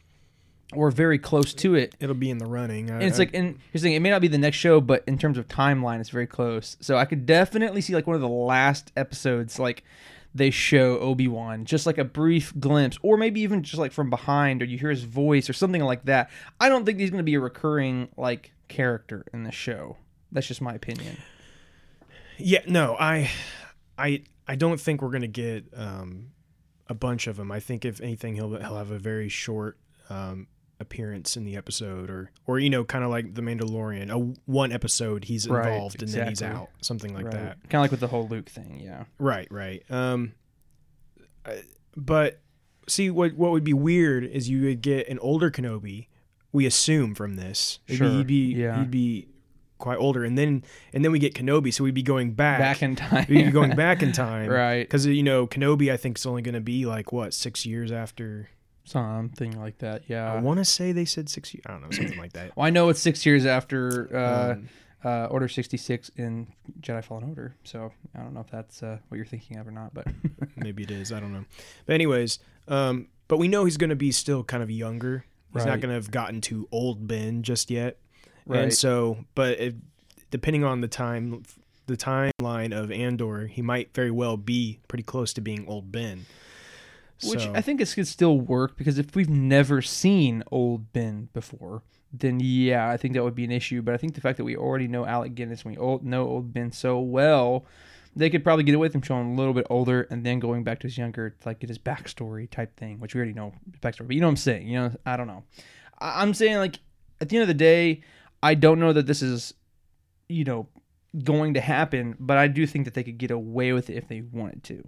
or very close to it. It'll be in the running. And it's like, and here's the thing: it may not be the next show, but in terms of timeline, it's very close. So I could definitely see like one of the last episodes, like they show Obi Wan, just like a brief glimpse, or maybe even just like from behind, or you hear his voice, or something like that. I don't think he's going to be a recurring like character in the show. That's just my opinion. Yeah, no, I, I, I don't think we're gonna get um, a bunch of them. I think if anything, he'll he'll have a very short um, appearance in the episode, or or you know, kind of like the Mandalorian, a one episode he's Right, involved and then he's out, something like that. Kind of like with the whole Luke thing. Yeah. Right, right. Um, I- but see, what what would be weird is you would get an older Kenobi. We assume from this, Sure, he'd be yeah. he'd be quite older, and then and then we get Kenobi, so we'd be going back, Back in time. we'd be going back in time, right. Because you know Kenobi, I think is only going to be like what six years after. Something like that. Yeah, I want to say they said six. years. I don't know, something like that. Well, I know it's six years after uh, Um, uh, Order 66 in Jedi Fallen Order. So I don't know if that's uh, what you're thinking of or not, but maybe it is. I don't know. But anyways, um, but we know he's going to be still kind of younger. He's not going to have gotten to old Ben just yet. Right. And so, but if, depending on the time, the timeline of Andor, he might very well be pretty close to being old Ben. which So- I think it could still work because if we've never seen old Ben before, then yeah, I think that would be an issue. But I think the fact that we already know Alec Guinness, and we old, know old Ben so well, they could probably get away with him showing a little bit older and then going back to his younger, to, like get his backstory type thing, which we already know backstory. But you know what I'm saying? You know, I don't know. I, I'm saying like at the end of the day, I don't know that this is, you know, going to happen, but I do think that they could get away with it if they wanted to.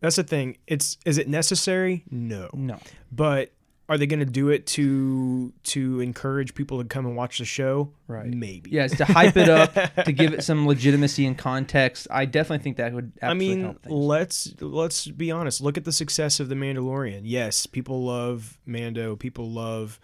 that's the thing. It's is it necessary? No. No. But are they going to do it to to encourage people to come and watch the show? Right. Maybe. Yeah, it's to hype it up, to give it some legitimacy and context. I definitely think that would I mean, let's let's be honest. Look at the success of the Mandalorian. Yes, people love Mando. People love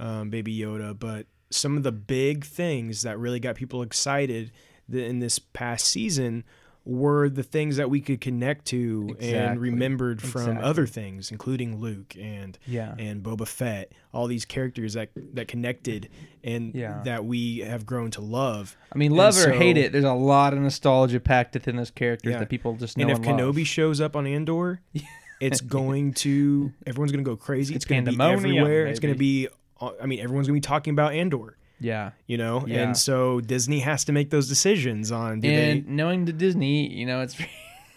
um, Baby Yoda. But some of the big things that really got people excited in this past season were the things that we could connect to and remembered from Exactly. other things, including Luke and yeah. and Boba Fett. All these characters that that connected and Yeah. that we have grown to love. I mean, love and or hate it, there's a lot of nostalgia packed within those characters Yeah. that people just know And and, if love. Kenobi shows up on Andor, it's going to everyone's going to go crazy. It's, It's going to be everywhere. It's going to be. I mean, everyone's going to be talking about Andor. yeah. You know, Yeah. and so Disney has to make those decisions on. Do and they? knowing the Disney, you know, it's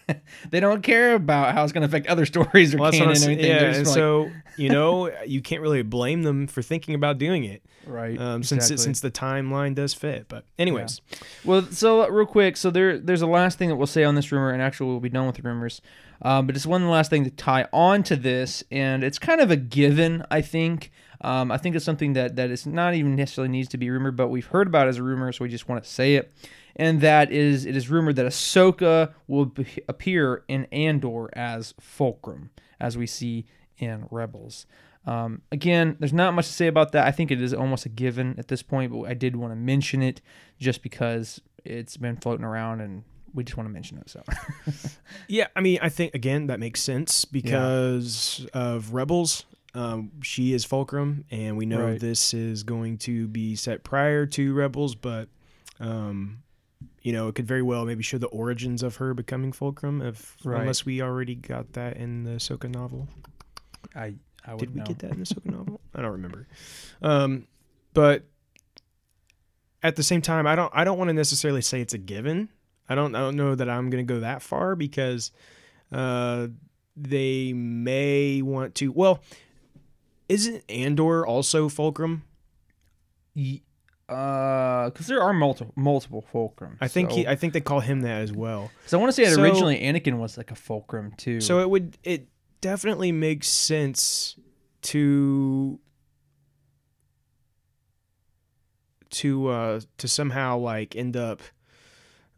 they don't care about how it's going to affect other stories or Well, canon or anything. Yeah, and just like- so you know, you can't really blame them for thinking about doing it, right, um, since exactly. it, since the timeline does fit. But anyways, Well, so uh, real quick, so there there's a last thing that we'll say on this rumor, and actually we'll be done with the rumors. Um, but it's one last thing to tie on to this, and it's kind of a given, I think. Um, I think it's something that that is not even necessarily needs to be rumored, but we've heard about as a rumor, so we just want to say it. And that is, it is rumored that Ahsoka will be, appear in Andor as Fulcrum, as we see in Rebels. Um, again, there's not much to say about that. I think it is almost a given at this point, but I did want to mention it just because it's been floating around and we just want to mention it. So, Yeah, I mean, I think again that makes sense because of Rebels. Um, she is Fulcrum, and we know Right. this is going to be set prior to Rebels, but um, you know, it could very well maybe show the origins of her becoming Fulcrum, if Right. unless we already got that in the Ahsoka novel. I I Did we know. get that in the Ahsoka novel? I don't remember. Um, but at the same time, I don't I don't want to necessarily say it's a given. I don't I don't know that I'm going to go that far because uh, they may want to. Well, isn't Andor also Fulcrum? Ye- Uh, because there are multiple multiple fulcrums. I think so, he I think they call him that as well. 'cause I want to say that So- originally Anakin was like a fulcrum too. So it would it definitely makes sense to to uh to somehow like end up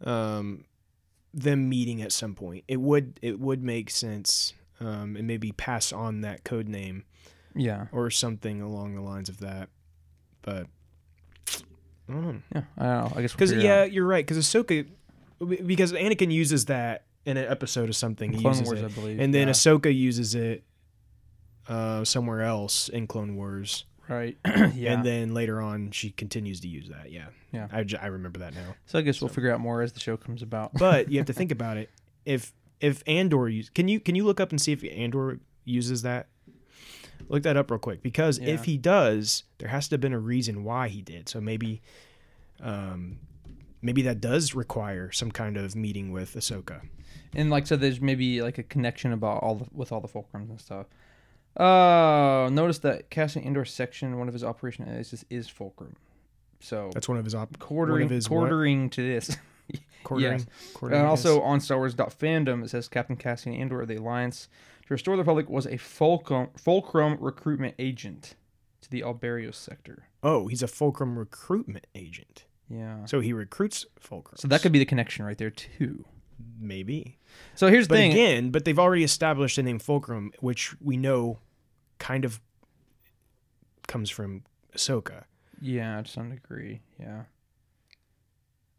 um them meeting at some point. It would it would make sense um and maybe pass on that code name yeah, or something along the lines of that. But I don't know. yeah. I don't know. I guess we'll Cuz yeah, out. you're right cuz Ahsoka because Anakin uses that in an episode of something. He Clone uses Wars, it. I believe. and then yeah. Ahsoka uses it uh, somewhere else in Clone Wars, right. yeah. and then later on she continues to use that. Yeah, Yeah. I, j- I remember that now. so I guess we'll figure out more as the show comes about. But you have to think about it. If if Andor use, can you can you look up and see if Andor uses that? Look that up real quick because Yeah. if he does, there has to have been a reason why he did. So maybe, um, maybe that does require some kind of meeting with Ahsoka. And like so, there's maybe like a connection about all the, with all the fulcrums and stuff. Uh, notice that Cassian Andor section, one of his operation is, is fulcrum. So That's one of his op- quartering of his what? to this. quartering. Yes. quartering And his- also on Star Wars.fandom, it says Captain Cassian Andor of the Alliance to restore the Republic was a fulcrum, fulcrum recruitment agent to the Alberios sector. oh, he's a Fulcrum recruitment agent. Yeah. So he recruits Fulcrum. So that could be the connection right there too. maybe. So here's the But thing. again, but they've already established the name Fulcrum, which we know kind of comes from Ahsoka. yeah, to some degree. Yeah.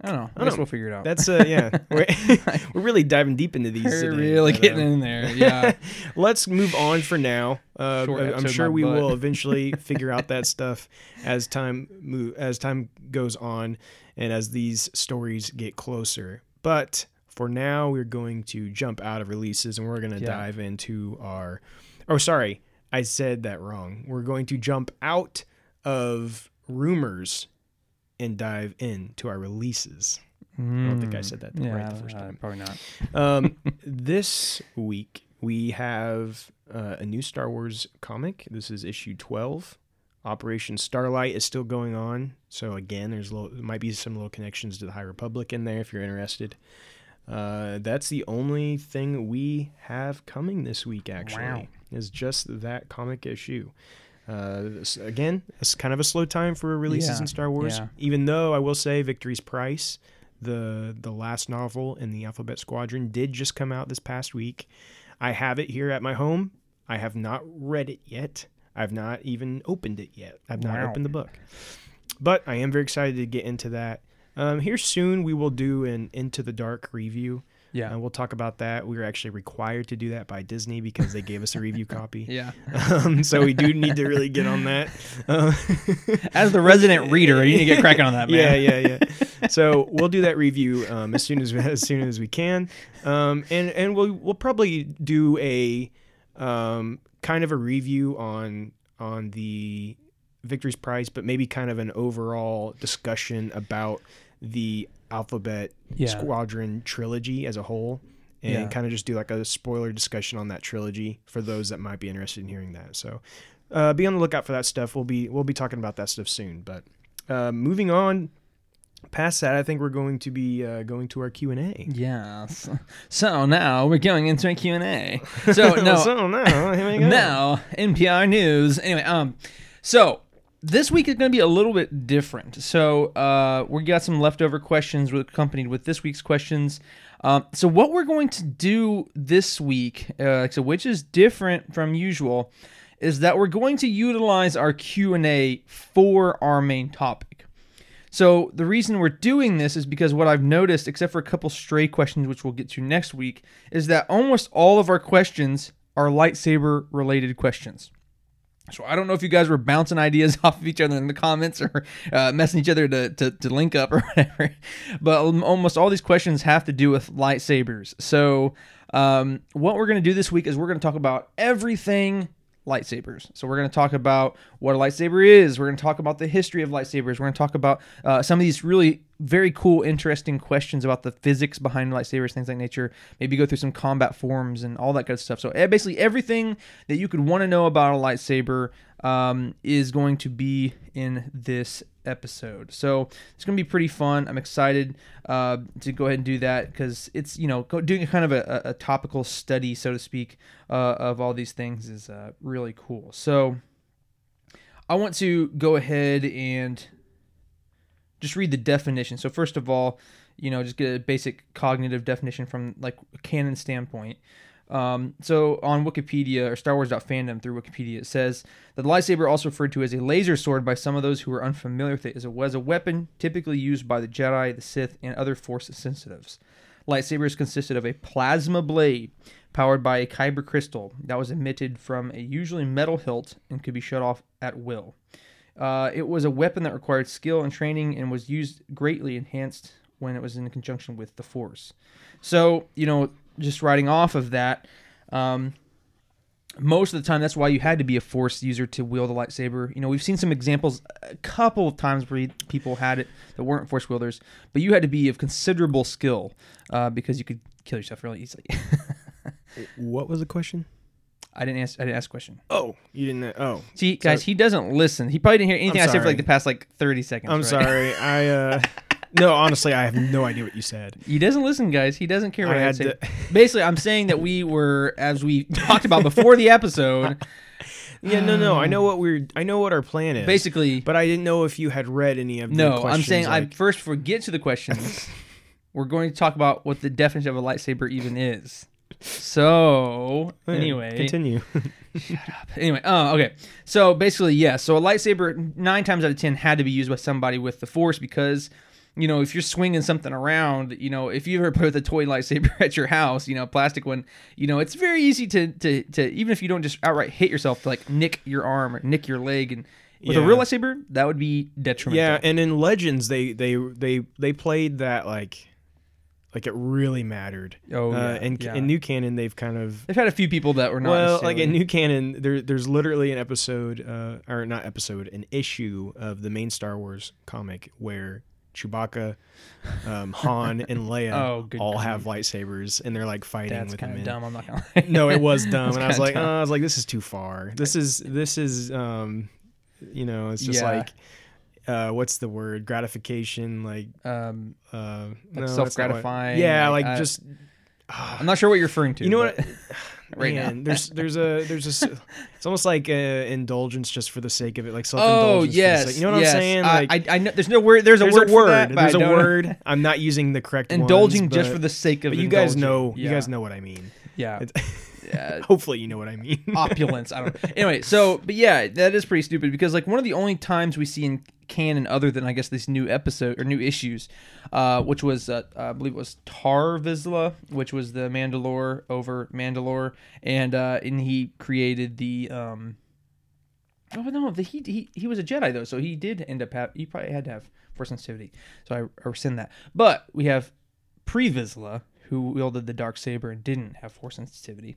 I don't know. I, I guess don't- we'll figure it out. That's uh yeah. We're, we're really diving deep into these. We're today, really but, getting um, in there. Yeah. Let's move on for now. Uh, I'm sure we butt. will eventually figure out that stuff as time move as time goes on and as these stories get closer. But for now, we're going to jump out of releases and we're going to Yeah. dive into our. Oh, sorry, I said that wrong. We're going to jump out of rumors and dive into our releases. I don't think I said that right the first uh, time. Probably not. Um, this week we have uh, a new Star Wars comic. This is issue twelve. Operation Starlight is still going on. So again, there's little, there might be some little connections to the High Republic in there if you're interested. Uh, that's the only thing we have coming this week. Actually, Wow. is just that comic issue. Uh, this- again, it's kind of a slow time for releases Yeah, in Star Wars. yeah. Even though I will say, Victory's Price, the the last novel in the Alphabet Squadron, did just come out this past week. I have it here at my home. I have not read it yet. I've not even opened it yet. I've not Wow. opened the book, but I am very excited to get into that. Um, here soon, we will do an Into the Dark review. Yeah. and we'll talk about that. We were actually required to do that by Disney because they gave us a review copy. Yeah. Um, so we do need to really get on that. Uh, As the resident reader, you need to get cracking on that, yeah, man. yeah, yeah. So we'll do that review um, as soon as as soon as we can, um, and and we'll we'll probably do a um, kind of a review on on the Victory's Price, but maybe kind of an overall discussion about the Alphabet Yeah. Squadron trilogy as a whole. And Yeah. kind of just do like a spoiler discussion on that trilogy for those that might be interested in hearing that. So, uh, be on the lookout for that stuff. We'll be we'll be talking about that stuff soon. But uh, moving on past that, I think we're going to be uh, going to our Q and A. Yes. So now we're going into a Q&A. So no, so now here we go. now NPR news. Anyway, um, So this week is going to be a little bit different. So uh, we got some leftover questions accompanied with this week's questions. Um, so what we're going to do this week, uh, so which is different from usual, is that we're going to utilize our Q and A for our main topic. So the reason we're doing this is because what I've noticed, except for a couple stray questions, which we'll get to next week, is that almost all of our questions are lightsaber related questions. So I don't know if you guys were bouncing ideas off of each other in the comments or uh, messing each other to, to, to link up or whatever, but almost all these questions have to do with lightsabers. So um, what we're going to do this week is we're going to talk about everything lightsabers. So we're going to talk about what a lightsaber is. We're going to talk about the history of lightsabers. We're going to talk about uh, some of these really very cool, interesting questions about the physics behind lightsabers, things like nature. Maybe go through some combat forms and all that good stuff. So eh, basically, everything that you could want to know about a lightsaber um, is going to be in this episode. So it's going to be pretty fun. I'm excited uh, to go ahead and do that because it's, you know, doing a kind of a, a topical study, so to speak, uh, of all these things is uh, really cool. So I want to go ahead and just read the definition. So first of all, you know, just get a basic cognitive definition from like a canon standpoint. Um, so on Wikipedia or Star Wars.fandom through Wikipedia, it says that the lightsaber, also referred to as a laser sword by some of those who are unfamiliar with it, is a, was a weapon typically used by the Jedi, the Sith, and other Force sensitives. Lightsabers consisted of a plasma blade powered by a kyber crystal that was emitted from a usually metal hilt and could be shut off at will. Uh, it was a weapon that required skill and training and was used greatly enhanced when it was in conjunction with the Force. So, you know, just riding off of that, um, most of the time that's why you had to be a force user to wield a lightsaber you know we've seen some examples a couple of times where people had it that weren't force wielders but you had to be of considerable skill uh, because you could kill yourself really easily what was the question I didn't ask. I didn't ask a question. Oh, you didn't. Oh, see, guys, so, he doesn't listen. He probably didn't hear anything I said for like the past like thirty seconds. I'm right? sorry. I uh, no, honestly, I have no idea what you said. He doesn't listen, guys. He doesn't care what I, I say. To... Basically, I'm saying that we were, as we talked about before the episode. Yeah, no, no. I know what we're. I know what our plan is. Basically, but I didn't know if you had read any of the no. I'm saying like... I first before we get to the questions, we're going to talk about what the definition of a lightsaber even is. So anyway, continue. shut up. Anyway, oh, okay. So basically, yes. Yeah, so a lightsaber nine times out of ten had to be used by somebody with the force because you know, if you're swinging something around, you know, if you ever put a toy lightsaber at your house, you know, plastic one, you know, it's very easy to to to even if you don't just outright hit yourself, to like nick your arm or nick your leg, and with yeah. a real lightsaber, that would be detrimental. Yeah, and in Legends, they they they they played that like. Like it really mattered. Oh uh, yeah. And yeah. in new canon, they've kind of they've had a few people that were not well. Like in new canon, there there's literally an episode, uh, or not episode, an issue of the main Star Wars comic where Chewbacca, um, Han, and Leia oh, all God. have lightsabers, and they're like fighting That's with them. Dumb. I'm not gonna. Lie. no, it was dumb, and I was like, oh, I was like, this is too far. This is this is um, you know, it's just yeah. like. Uh, what's the word? Gratification, like um, uh, like no, self gratifying. Yeah, like, like just. Uh, I'm not sure what you're referring to. You know what? right Man, now. there's there's a there's a it's almost like a indulgence just for the sake of it, like self indulgence. Oh yes, you know what yes. I'm saying? Like, I, I know there's no word. There's, there's a word. A word. That, there's a word. I'm not using the correct. Indulging ones, just but, for the sake of. But you guys know. Yeah. You guys know what I mean. Yeah. Hopefully you know what I mean. opulence. I don't. Know. Anyway, so but yeah, that is pretty stupid because like one of the only times we see in canon other than I guess this new episode or new issues, uh, which was uh, I believe it was Tarre Vizsla, which was the Mandalore over Mandalore, and uh, and he created the. Um, oh no, the, he he he was a Jedi though, so he did end up have he probably had to have force sensitivity, so I, I rescind that. But we have Pre Vizsla who wielded the dark saber and didn't have force sensitivity.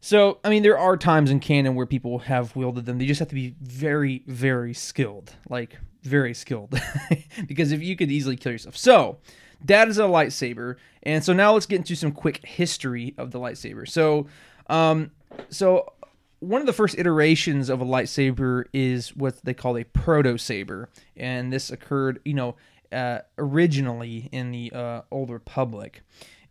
So, I mean, there are times in canon where people have wielded them. They just have to be very, very skilled. Like, very skilled. because if you could easily kill yourself. So, that is a lightsaber. And so now let's get into some quick history of the lightsaber. So, um, so one of the first iterations of a lightsaber is what they call a proto saber. And this occurred, you know, uh, originally in the uh, Old Republic.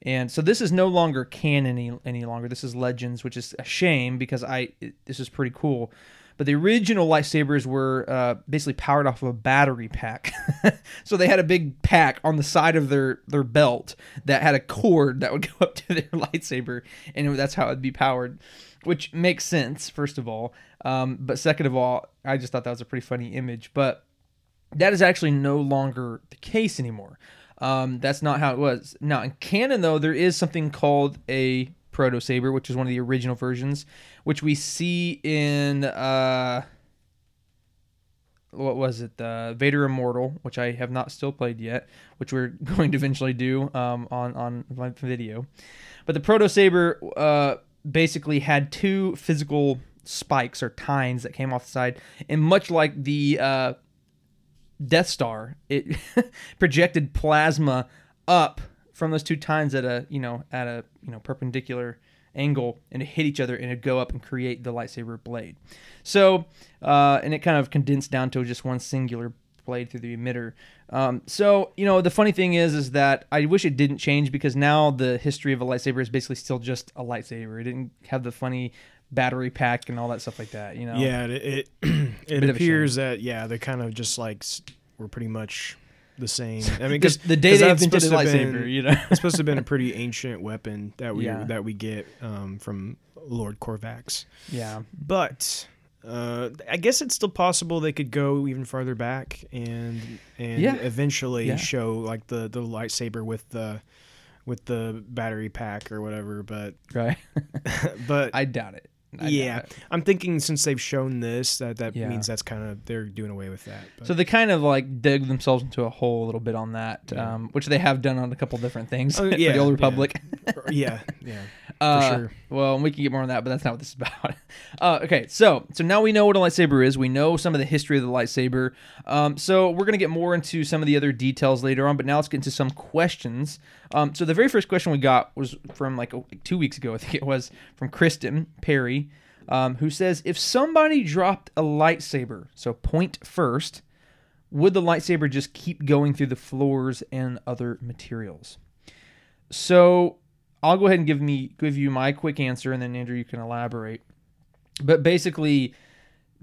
And so this is no longer canon any, any longer. This is Legends, which is a shame because I it, this is pretty cool. But the original lightsabers were uh, basically powered off of a battery pack. so they had a big pack on the side of their, their belt that had a cord that would go up to their lightsaber, and that's how it would be powered, which makes sense, first of all. Um, but second of all, I just thought that was a pretty funny image. But that is actually no longer the case anymore. Um, that's not how it was. Now, in canon, though, there is something called a proto saber, which is one of the original versions, which we see in uh, what was it? Uh, Vader Immortal, which I have not still played yet, which we're going to eventually do um, on on my video. But the proto saber uh, basically had two physical spikes or tines that came off the side, and much like the uh, Death Star, it projected plasma up from those two tines at a you know at a you know perpendicular angle and it hit each other and it'd go up and create the lightsaber blade. So uh, and it kind of condensed down to just one singular blade through the emitter. Um, so you know the funny thing is is that I wish it didn't change because now the history of a lightsaber is basically still just a lightsaber. It didn't have the funny battery pack and all that stuff like that. You know. Yeah, it it, it appears that yeah they kind of just like were pretty much the same. I mean, because the day they invented the lightsaber, been, you know, it's supposed to have been a pretty ancient weapon that we yeah. that we get um, from Lord Corvax. Yeah, but uh, I guess it's still possible they could go even farther back and and yeah. eventually yeah. show like the the lightsaber with the with the battery pack or whatever. But right, but I doubt it. I yeah, I'm thinking since they've shown this, that that Yeah. means that's kind of they're doing away with that. But, So they kind of like dug themselves into a hole a little bit on that, Yeah. um, which they have done on a couple different things Oh, for yeah, the Old yeah. Republic. yeah, yeah, Uh, sure. Well, we can get more on that, but that's not what this is about. Uh, okay, so so now we know what a lightsaber is. We know some of the history of the lightsaber. Um, so we're gonna get more into some of the other details later on. But now let's get into some questions. Um, so the very first question we got was from like like two weeks ago. I think it was from Kristen Perry, um, who says if somebody dropped a lightsaber, so point first, would the lightsaber just keep going through the floors and other materials? So I'll go ahead and give me give you my quick answer, and then Andrew, you can elaborate. But basically,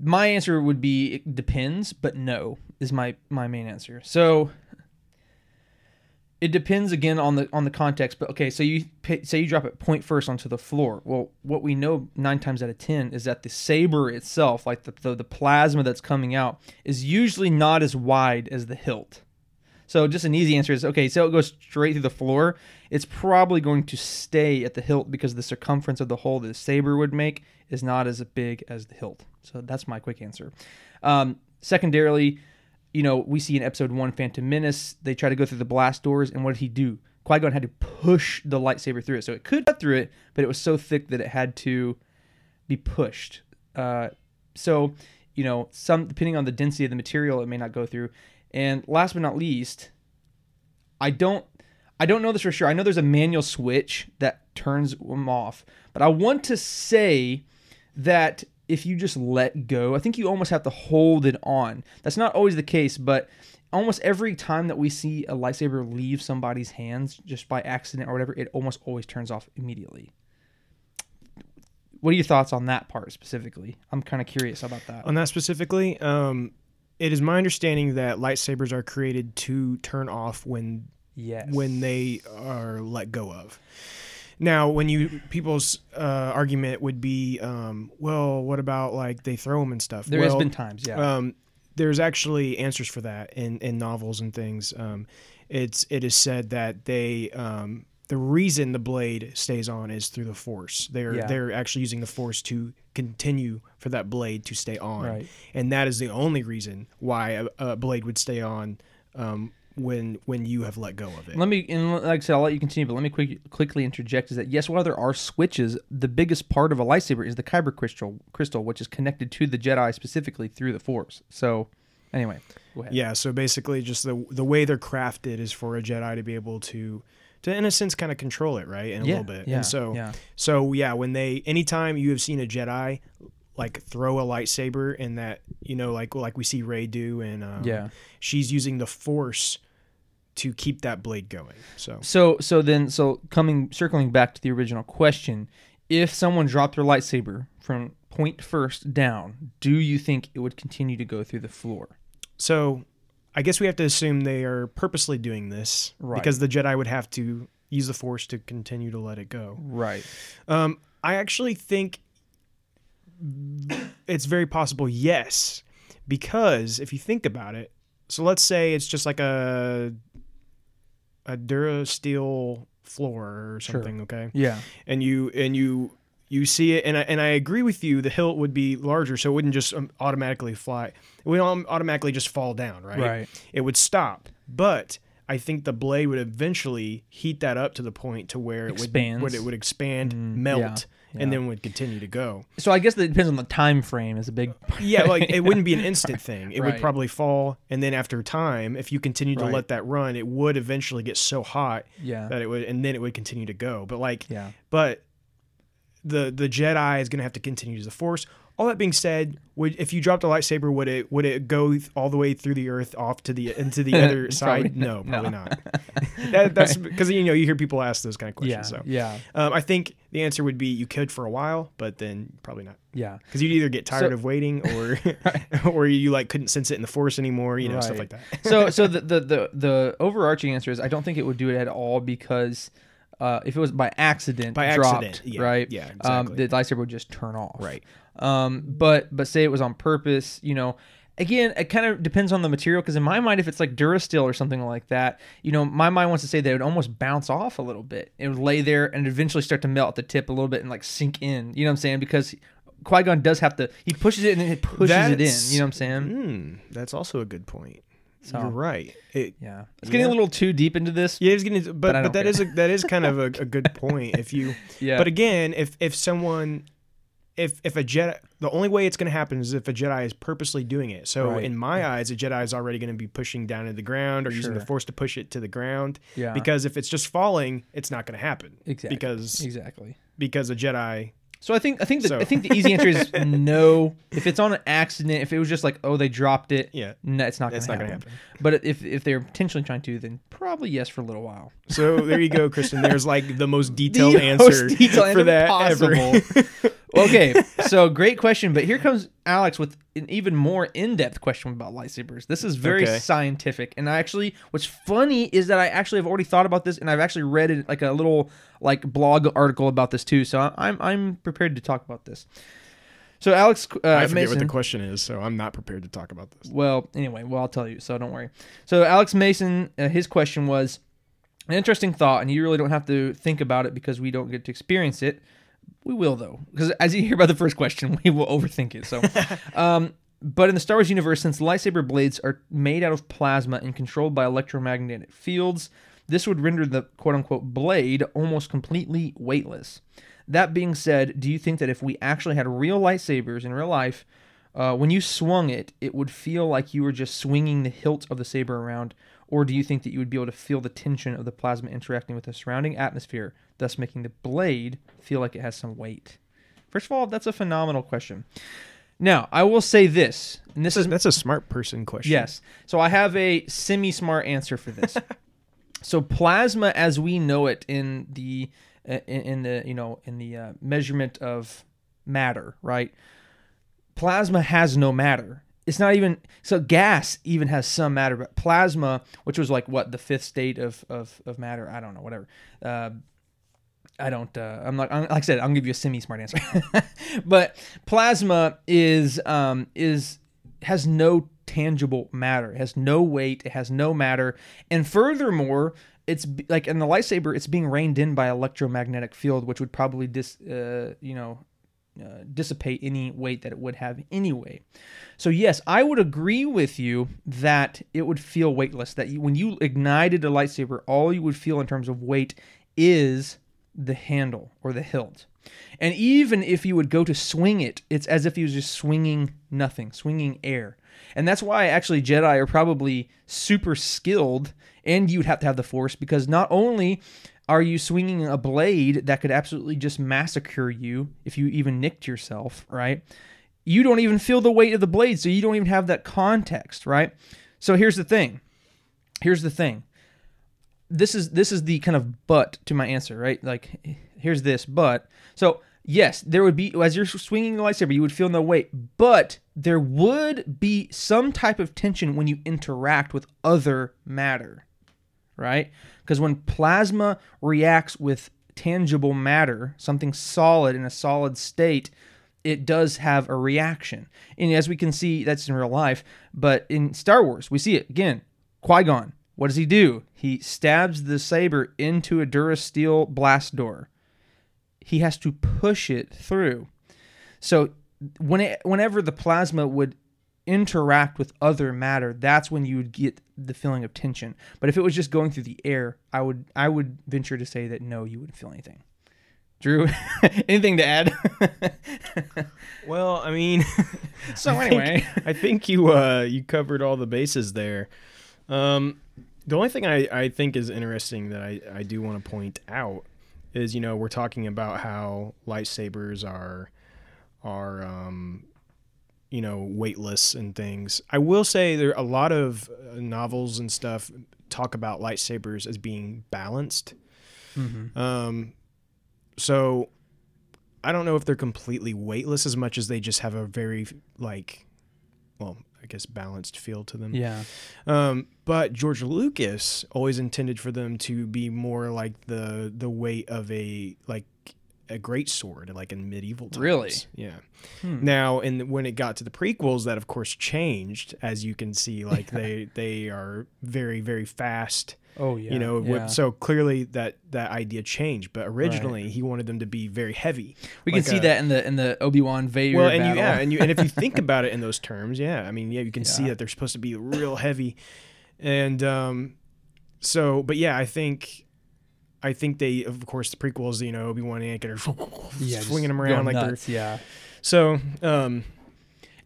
my answer would be it depends, but no is my my main answer. So it depends again on the on the context. But okay, so you say you drop it point first onto the floor. Well, what we know nine times out of ten is that the saber itself, like the the, the plasma that's coming out, is usually not as wide as the hilt. So just an easy answer is okay. So it goes straight through the floor. It's probably going to stay at the hilt because the circumference of the hole that the saber would make is not as big as the hilt. So that's my quick answer. Um, secondarily, you know, we see in episode one, Phantom Menace, they try to go through the blast doors, and what did he do? Qui Gon had to push the lightsaber through it. So it could cut through it, but it was so thick that it had to be pushed. Uh, so, you know, some depending on the density of the material, it may not go through. And last but not least, I don't I don't know this for sure. I know there's a manual switch that turns them off, but I want to say that if you just let go, I think you almost have to hold it on. That's not always the case, but almost every time that we see a lightsaber leave somebody's hands just by accident or whatever, it almost always turns off immediately. What are your thoughts on that part specifically? I'm kind of curious about that. On that specifically, um, it is my understanding that lightsabers are created to turn off when Yes. when they are let go of. Now, when you people's uh, argument would be, um, well, what about like they throw them and stuff? there well, has been times, yeah. Um, there's actually answers for that in, in novels and things. Um, it's it is said that they um, the reason the blade stays on is through the force. They're Yeah. they're actually using the force to continue for that blade to stay on, Right. and that is the only reason why a, a blade would stay on um, when when you have let go of it. Let me, and like I said, I'll let you continue, but let me quick, quickly interject: is that yes, while there are switches, the biggest part of a lightsaber is the kyber crystal, crystal, which is connected to the Jedi specifically through the Force. So, anyway, go ahead. Yeah, so basically, just the the way they're crafted is for a Jedi to be able to, to in a sense, kind of control it, right? In a yeah, little bit. Yeah, and so, yeah, so yeah, when they, anytime you have seen a Jedi, like throw a lightsaber, and that you know, like like we see Rey do, and um, yeah. she's using the Force to keep that blade going. So So, so then, so coming, circling back to the original question, if someone dropped their lightsaber from point first down, do you think it would continue to go through the floor? So, I guess we have to assume they are purposely doing this Right. because the Jedi would have to use the Force to continue to let it go. Right. Um, I actually think it's very possible, yes, because if you think about it, so let's say it's just like a a Durasteel floor or Sure. something, okay, Yeah. and you and you you see it, and I, and I agree with you. The hilt would be larger, so it wouldn't just um, automatically fly. It would automatically just fall down, right? Right. It would stop, but. I think the blade would eventually heat that up to the point to where it would, Expands. would it would expand, Mm, melt, yeah, and then would continue to go. So I guess that depends on the time frame. Is a big. Yeah, like it wouldn't be an instant thing. It would probably fall, and then after time, if you continue to Right. let that run, it would eventually get so hot Yeah. that it would, and then it would continue to go. But like, Yeah. but the the Jedi is going to have to continue to use the Force. All that being said, would if you dropped a lightsaber, would it would it go th- all the way through the Earth off to the into the other side? No, probably No. not. that, that's because you know you hear people ask those kind of Yeah. questions. So Yeah. um, I think the answer would be you could for a while, but then probably not. Yeah. Because you'd either get tired So- of waiting or or you like couldn't sense it in the force anymore, you know, stuff like that. so so the, the the the overarching answer is I don't think it would do it at all because uh, if it was by accident By dropped, accident, yeah, right yeah, um, exactly. the lightsaber would just turn off Right. Um but but say it was on purpose you know again it kind of depends on the material because in my mind if it's like durasteel or something like that you know my mind wants to say that it would almost bounce off a little bit. It would lay there and eventually start to melt at the tip a little bit and like sink in. You know what i'm saying? Because qui-gon does have to he pushes it and then he pushes it in. You know what i'm saying? Mm, that's also a good point. So- You're right. It, yeah. It's getting a little too deep into this yeah, it's getting, but But but, that is a that is kind of a, a good point. If you, yeah. but again, if if someone, if if a Jedi, the only way it's going to happen is if a Jedi is purposely doing it. So Right. in my eyes, a Jedi is already going to be pushing down to the ground or using the Force to push it to the ground. yeah Because if it's just falling, it's not going to happen. Exactly. Because exactly because a Jedi So I think I think the, So- I think the easy answer is no. If it's on an accident, if it was just like oh they dropped it, Yeah. no, it's not going It's to not happen. happen. But if if they're intentionally trying to, then probably yes for a little while. So there you go, Kristen. There's like the most detailed The answer most detailed for that possible. ever. Okay, so great question, but here comes Alex with an even more in-depth question about lightsabers. This is very Okay. scientific, and I actually, what's funny is that I actually have already thought about this, and I've actually read it like a little like blog article about this too. So I'm I'm prepared to talk about this. So Alex, uh, I forget Mason, what the question is, so I'm not prepared to talk about this. well, anyway, well, I'll tell you, so don't worry. So, Alex Mason, uh, his question was an interesting thought, and you really don't have to think about it because we don't get to experience it. We will, though, because as you hear by the first question, we will overthink it. So, um, but in the Star Wars universe, since lightsaber blades are made out of plasma and controlled by electromagnetic fields, this would render the quote unquote blade almost completely weightless. That being said, do you think that if we actually had real lightsabers in real life, uh, when you swung it, it would feel like you were just swinging the hilt of the saber around, or do you think that you would be able to feel the tension of the plasma interacting with the surrounding atmosphere, thus making the blade feel like it has some weight? First of all, that's a phenomenal question. Now, I will say this, and this is That's a smart person question. Yes. So I have a semi-smart answer for this. so plasma, as we know it in the in, in the you know in the uh, measurement of matter, right? Plasma has no matter. It's not even so. Gas even has some matter, but plasma, which was like what the fifth state of of, of matter, I don't know, whatever. Uh, I don't. Uh, I'm not. I'm, like I said, I'll give you a semi-smart answer. but plasma is um, is has no tangible matter. It has no weight. It has no matter. And furthermore, it's like in the lightsaber, it's being reined in by electromagnetic field, which would probably dis uh, you know uh, dissipate any weight that it would have anyway. So yes, I would agree with you that it would feel weightless. That you, when you ignited a lightsaber, all you would feel in terms of weight is the handle or the hilt. And even if you would go to swing it, it's as if he was just swinging nothing, swinging air. And that's why actually Jedi are probably super skilled, and you'd have to have the Force because not only are you swinging a blade that could absolutely just massacre you if you even nicked yourself, right? You don't even feel the weight of the blade, so you don't even have that context, right? So here's the thing. Here's the thing this is this is the kind of but to my answer, right? Like here's this but. So yes, there would be as you're swinging the lightsaber, you would feel no weight, but there would be some type of tension when you interact with other matter, right? Because when plasma reacts with tangible matter, something solid in a solid state, it does have a reaction. And as we can see, that's in real life. But in Star Wars, we see it again. Qui Gon, what does he do? He stabs the saber into a Durasteel blast door. He has to push it through. So when it, whenever the plasma would interact with other matter, that's when you would get the feeling of tension. But if it was just going through the air, I would I would venture to say that no, you wouldn't feel anything. Drew, anything to add? Well, I mean, so I think- anyway, I think you uh, you covered all the bases there. Um, the only thing I, I think is interesting that I, I do want to point out is you know we're talking about how lightsabers are are um, you know weightless and things. I will say there are a lot of uh, novels and stuff talk about lightsabers as being balanced. Um, so I don't know if they're completely weightless as much as they just have a very like, well, I guess balanced feel to them. yeah, Um, but George Lucas always intended for them to be more like the the weight of a like a great sword, like in medieval times. Really? Yeah. Hmm. Now, and when it got to the prequels, that of course changed, as you can see. Like they they are very very fast. oh yeah, You know, yeah. so clearly that that idea changed. But originally, he wanted them to be very heavy. we like can see a- that in the in the Obi Wan Vader well, and battle. you yeah, and you and if you think about it in those terms, yeah, I mean, yeah, you can see that they're supposed to be real heavy, and um, so, but yeah, I think, I think they, of course, the prequels, you know, Obi Wan and Anakin are yeah, swinging them around like nuts, yeah. they're yeah. so. Um,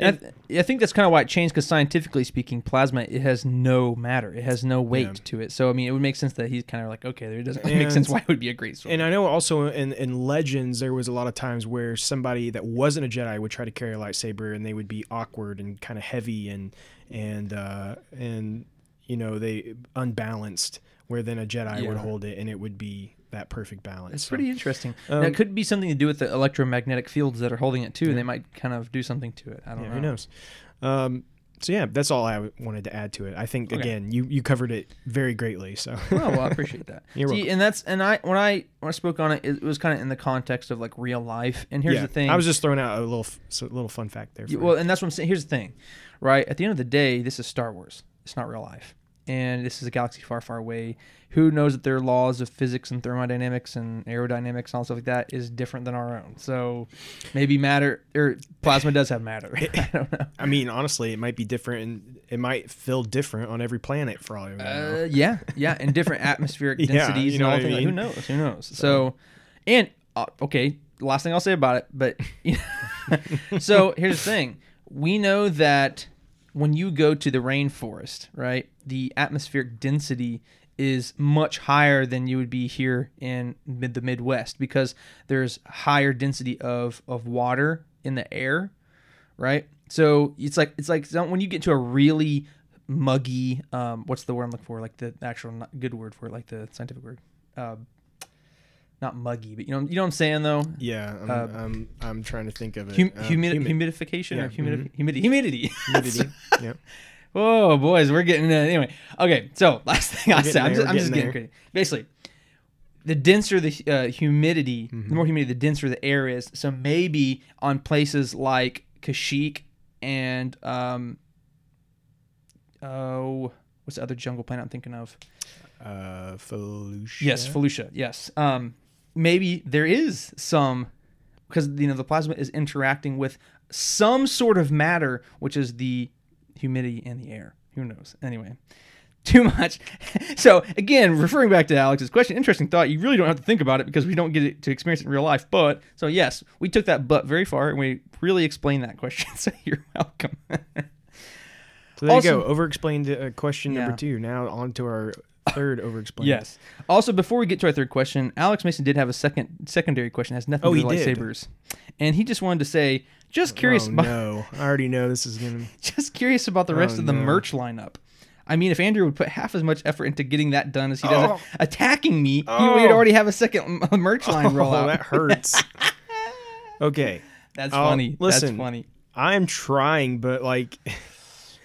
And I, th- I think that's kind of why it changed because scientifically speaking, plasma it has no matter, it has no weight Yeah. to it. So I mean, it would make sense that he's kind of like, okay, there doesn't make sense why it would be a great sword. and I know also in in Legends there was a lot of times where somebody that wasn't a Jedi would try to carry a lightsaber and they would be awkward and kind of heavy and and uh, and you know they unbalanced. Where then a Jedi would hold it and it would be that perfect balance. it's So- pretty interesting. Um, now, it could be something to do with the electromagnetic fields that are holding it too. They might kind of do something to it. I don't Yeah, know. who knows? Um, so yeah, that's all I wanted to add to it. I think Okay. again, you you covered it very greatly. So oh well, I appreciate that. You're See, welcome. and that's and I when I when I spoke on it, it was kind of in the context of like real life. And here's yeah, the thing. I was just throwing out a little so, little fun fact there. For Yeah, well, and that's what I'm saying. Here's the thing, right? At the end of the day, this is Star Wars. It's not real life, and this is a galaxy far, far away. Who knows that their laws of physics and thermodynamics and aerodynamics and all stuff like that is different than our own. So maybe matter or plasma does have matter. I don't know. I mean, honestly, it might be different, and it might feel different on every planet for all you know. Uh, yeah, yeah, and different atmospheric Yeah, densities you know and all I things. Who knows? Who knows? So, and uh, okay, last thing I'll say about it, but so here's the thing: we know that when you go to the rainforest, right, the atmospheric density is much higher than you would be here in mid the Midwest because there's higher density of of water in the air, right? So it's like it's like when you get to a really muggy, um, what's the word I'm looking for? Like the actual not good word for it, like the scientific word. Um, not muggy, but you know, you know what I'm saying though. yeah, I'm, uh, I'm I'm trying to think of it. Hum, Um, humid, humid- humidification Yeah, or humidif- mhm. humidity, humidity. humidity. yeah. Whoa, boys, we're getting uh, anyway. Okay, so last thing I said, I'm just, I'm just getting crazy. Basically, the denser the uh, humidity, Mm-hmm. the more humidity, the denser the air is. So maybe on places like Kashyyyk and um, oh, what's the other jungle planet I'm thinking of? Uh, Felucia. Yes, Felucia. Yes. Um, maybe there is some because you know the plasma is interacting with some sort of matter, which is the humidity in the air. Who knows? Anyway, too much. so again, referring back to Alex's question, interesting thought. You really don't have to think about it because we don't get to experience it in real life. But so yes, we took that but very far and we really explained that question. So you're welcome. So there Also- you go. Over explained uh, question Yeah. number two. Now on to our third over explained. Yes. Also, before we get to our third question, Alex Mason did have a second secondary question. It has nothing Oh, to do with did. lightsabers, and he just wanted to say, just curious Oh, about, no, I already know this is gonna. just curious about the rest Oh, of the no. merch lineup. I mean, if Andrew would put half as much effort into getting that done as he does Oh. attacking me, he Oh. would already have a second merch line roll Oh, out. that hurts. Okay, That's I'll- funny. listen. That's funny. I'm trying, but like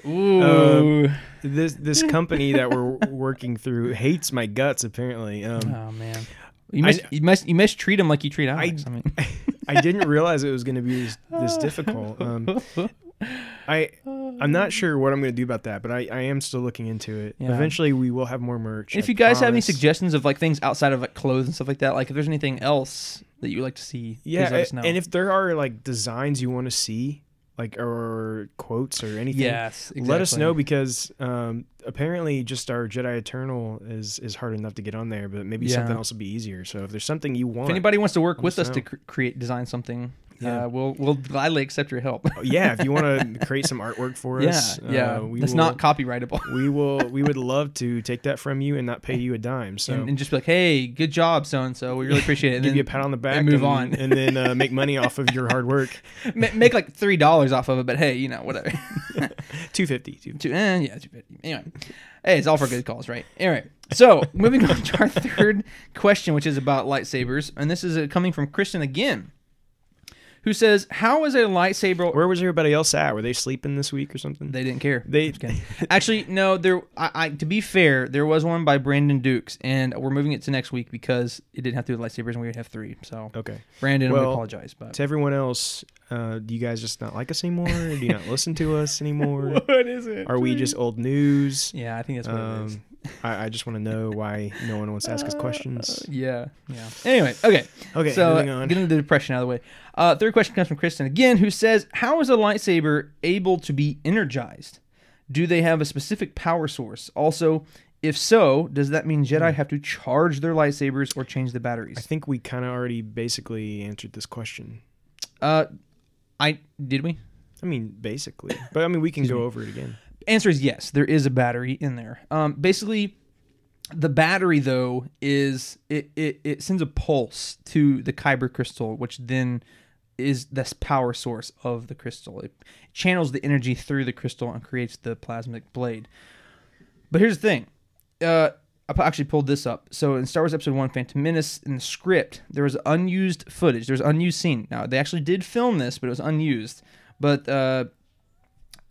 Ooh. this this company that we're working through hates my guts. Apparently, um, oh man. You I- must, you must you must treat him like you treat I- Alex. I, mean, I didn't realize it was going to be this, this difficult. Um, I I'm not sure what I'm going to do about that, but I, I am still looking into it. Yeah. Eventually, we will have more merch. if I you guys have any suggestions of like things outside of like clothes and stuff like that, like if there's anything else that you would like to see, yeah, please let us know. and if there are like designs you want to see, like or quotes or anything, yes, exactly. let us know because um, apparently just our Jedi Eternal is is hard enough to get on there, but maybe Yeah. something else will be easier. So if there's something you want, If anybody wants to work with us us to know. cr- create design something, Yeah. uh, we'll we'll gladly accept your help. Oh, yeah, if you want to create some artwork for us, yeah, uh, we that's will, not copyrightable. we will we would love to take that from you and not pay you a dime. So and, and just be like, hey, good job, so and so. We really appreciate it. And give then you a pat on the back move on. and then uh, make money off of your hard work. ma- make like three dollars off of it, but hey, you know whatever. Two fifty. Two, eh, yeah, two fifty. Anyway, hey, it's all for good cause, right? Anyway, so moving on to our third question, which is about lightsabers, and this is uh, coming from Kristen again, who says, "How is a lightsaber?" Where was everybody else at? Were they sleeping this week or something? They didn't care. They- Actually, no. There, I, I, to be fair, there was one by Brandon Dukes, and we're moving it to next week because it didn't have to do with lightsabers, and we would have three. So, okay. Brandon, we apologize, but To everyone else, uh, do you guys just not like us anymore? do you not listen to us anymore? what is it? Are we just old news? Yeah, I think that's what it is. I, I just want to know why no one wants to ask us Uh, questions. yeah, yeah. Anyway, okay. Okay, so moving on. getting the depression out of the way. Uh, third question comes from Kristen again, who says, "How is a lightsaber able to be energized? Do they have a specific power source? Also, if so, does that mean Jedi have to charge their lightsabers or change the batteries? I think we kind of already basically answered this question. Uh, I did we? I mean, basically, but I mean, we can go over it again. Answer is yes. There is a battery in there. Um, basically, the battery though is it, it it sends a pulse to the kyber crystal, which then is this power source of the crystal. It channels the energy through the crystal and creates the plasmic blade. But here's the thing. Uh, I actually pulled this up. So in Star Wars Episode One: Phantom Menace, in the script, there was unused footage. There's unused scene. Now they actually did film this, but it was unused. But uh,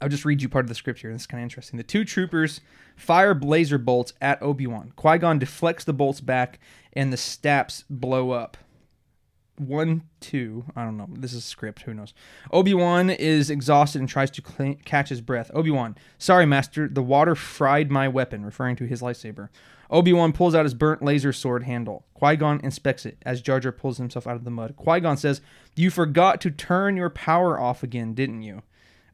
I'll just read you part of the script here. This is kind of interesting. The two troopers fire blaster bolts at Obi Wan. Qui Gon deflects the bolts back, and the staps blow up. One, two. I don't know. This is script. Who knows? Obi Wan is exhausted and tries to cl- catch his breath. Obi Wan, sorry, Master. The water fried my weapon, referring to his lightsaber. Obi Wan pulls out his burnt laser sword handle. Qui Gon inspects it as Jar Jar pulls himself out of the mud. Qui Gon says, You forgot to turn your power off again, didn't you?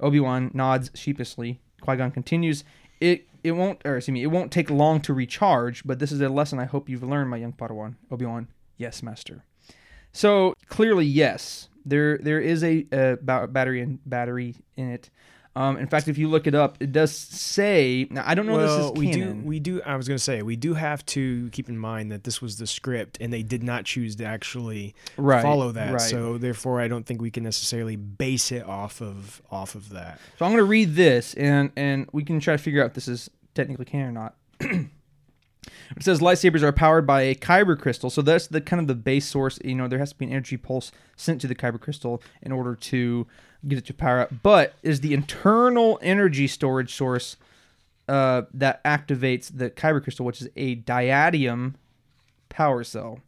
Obi Wan nods sheepishly. Qui Gon continues, "It it won't, or excuse me, it won't take long to recharge, but this is a lesson I hope you've learned, my young Padawan." Obi Wan, yes, Master. So clearly, yes, there there is a, a battery and battery in it. Um, in fact, if you look it up, it does say. Now I don't know well, this is we do. We do. I was going to say we do have to keep in mind that this was the script, and they did not choose to actually right, follow that. Right. So therefore, I don't think we can necessarily base it off of off of that. So I'm going to read this, and and we can try to figure out if this is technically canon or not. it says lightsabers are powered by a kyber crystal, so that's the kind of the base source. You know, there has to be an energy pulse sent to the kyber crystal in order to get it to power up. But is the internal energy storage source uh, that activates the kyber crystal, which is a diatium power cell,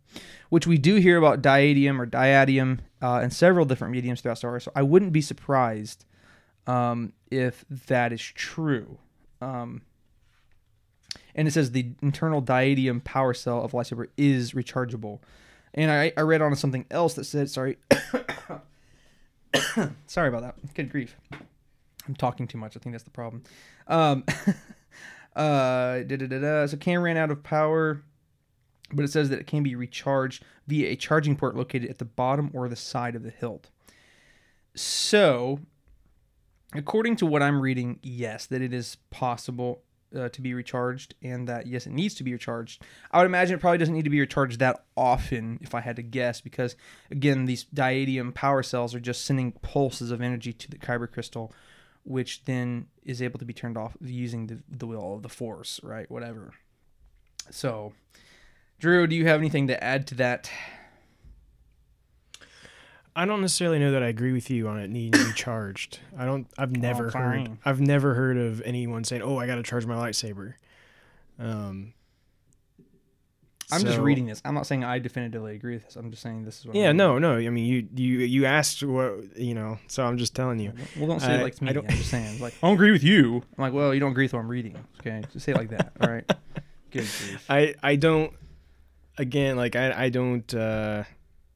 which we do hear about diatium or diatium uh, in several different mediums throughout Star Wars. So I wouldn't be surprised um, if that is true. Um, and it says the internal diatium power cell of lightsaber is rechargeable. And I, I read on something else that said, sorry, sorry about that. Good grief. I'm talking too much. I think that's the problem. Um, uh. So can ran out of power, but it says that it can be recharged via a charging port located at the bottom or the side of the hilt. So, according to what I'm reading, yes, that it is possible uh, to be recharged, and that yes, it needs to be recharged. I would imagine it probably doesn't need to be recharged that often, if I had to guess, because again, these diatium power cells are just sending pulses of energy to the kyber crystal, which then is able to be turned off using the the will of the force, right? Whatever. So, Drew, do you have anything to add to that? I don't necessarily know that I agree with you on it needing to be charged. I don't. I've never heard. I've never heard of anyone saying, "Oh, I got to charge my lightsaber." Um, I'm just reading this. I'm not saying I definitively agree with this. I'm just saying this is what. I'm Yeah, reading. no, no. I mean, you you you asked what you know, so I'm just telling you. Well, don't say I- it like to me. I I don't- am just saying. Like, I don't agree with you. I'm like, well, you don't agree with what I'm reading. Okay, just say it like that. All right. Good. grief. I I don't. Again, like I I don't. uh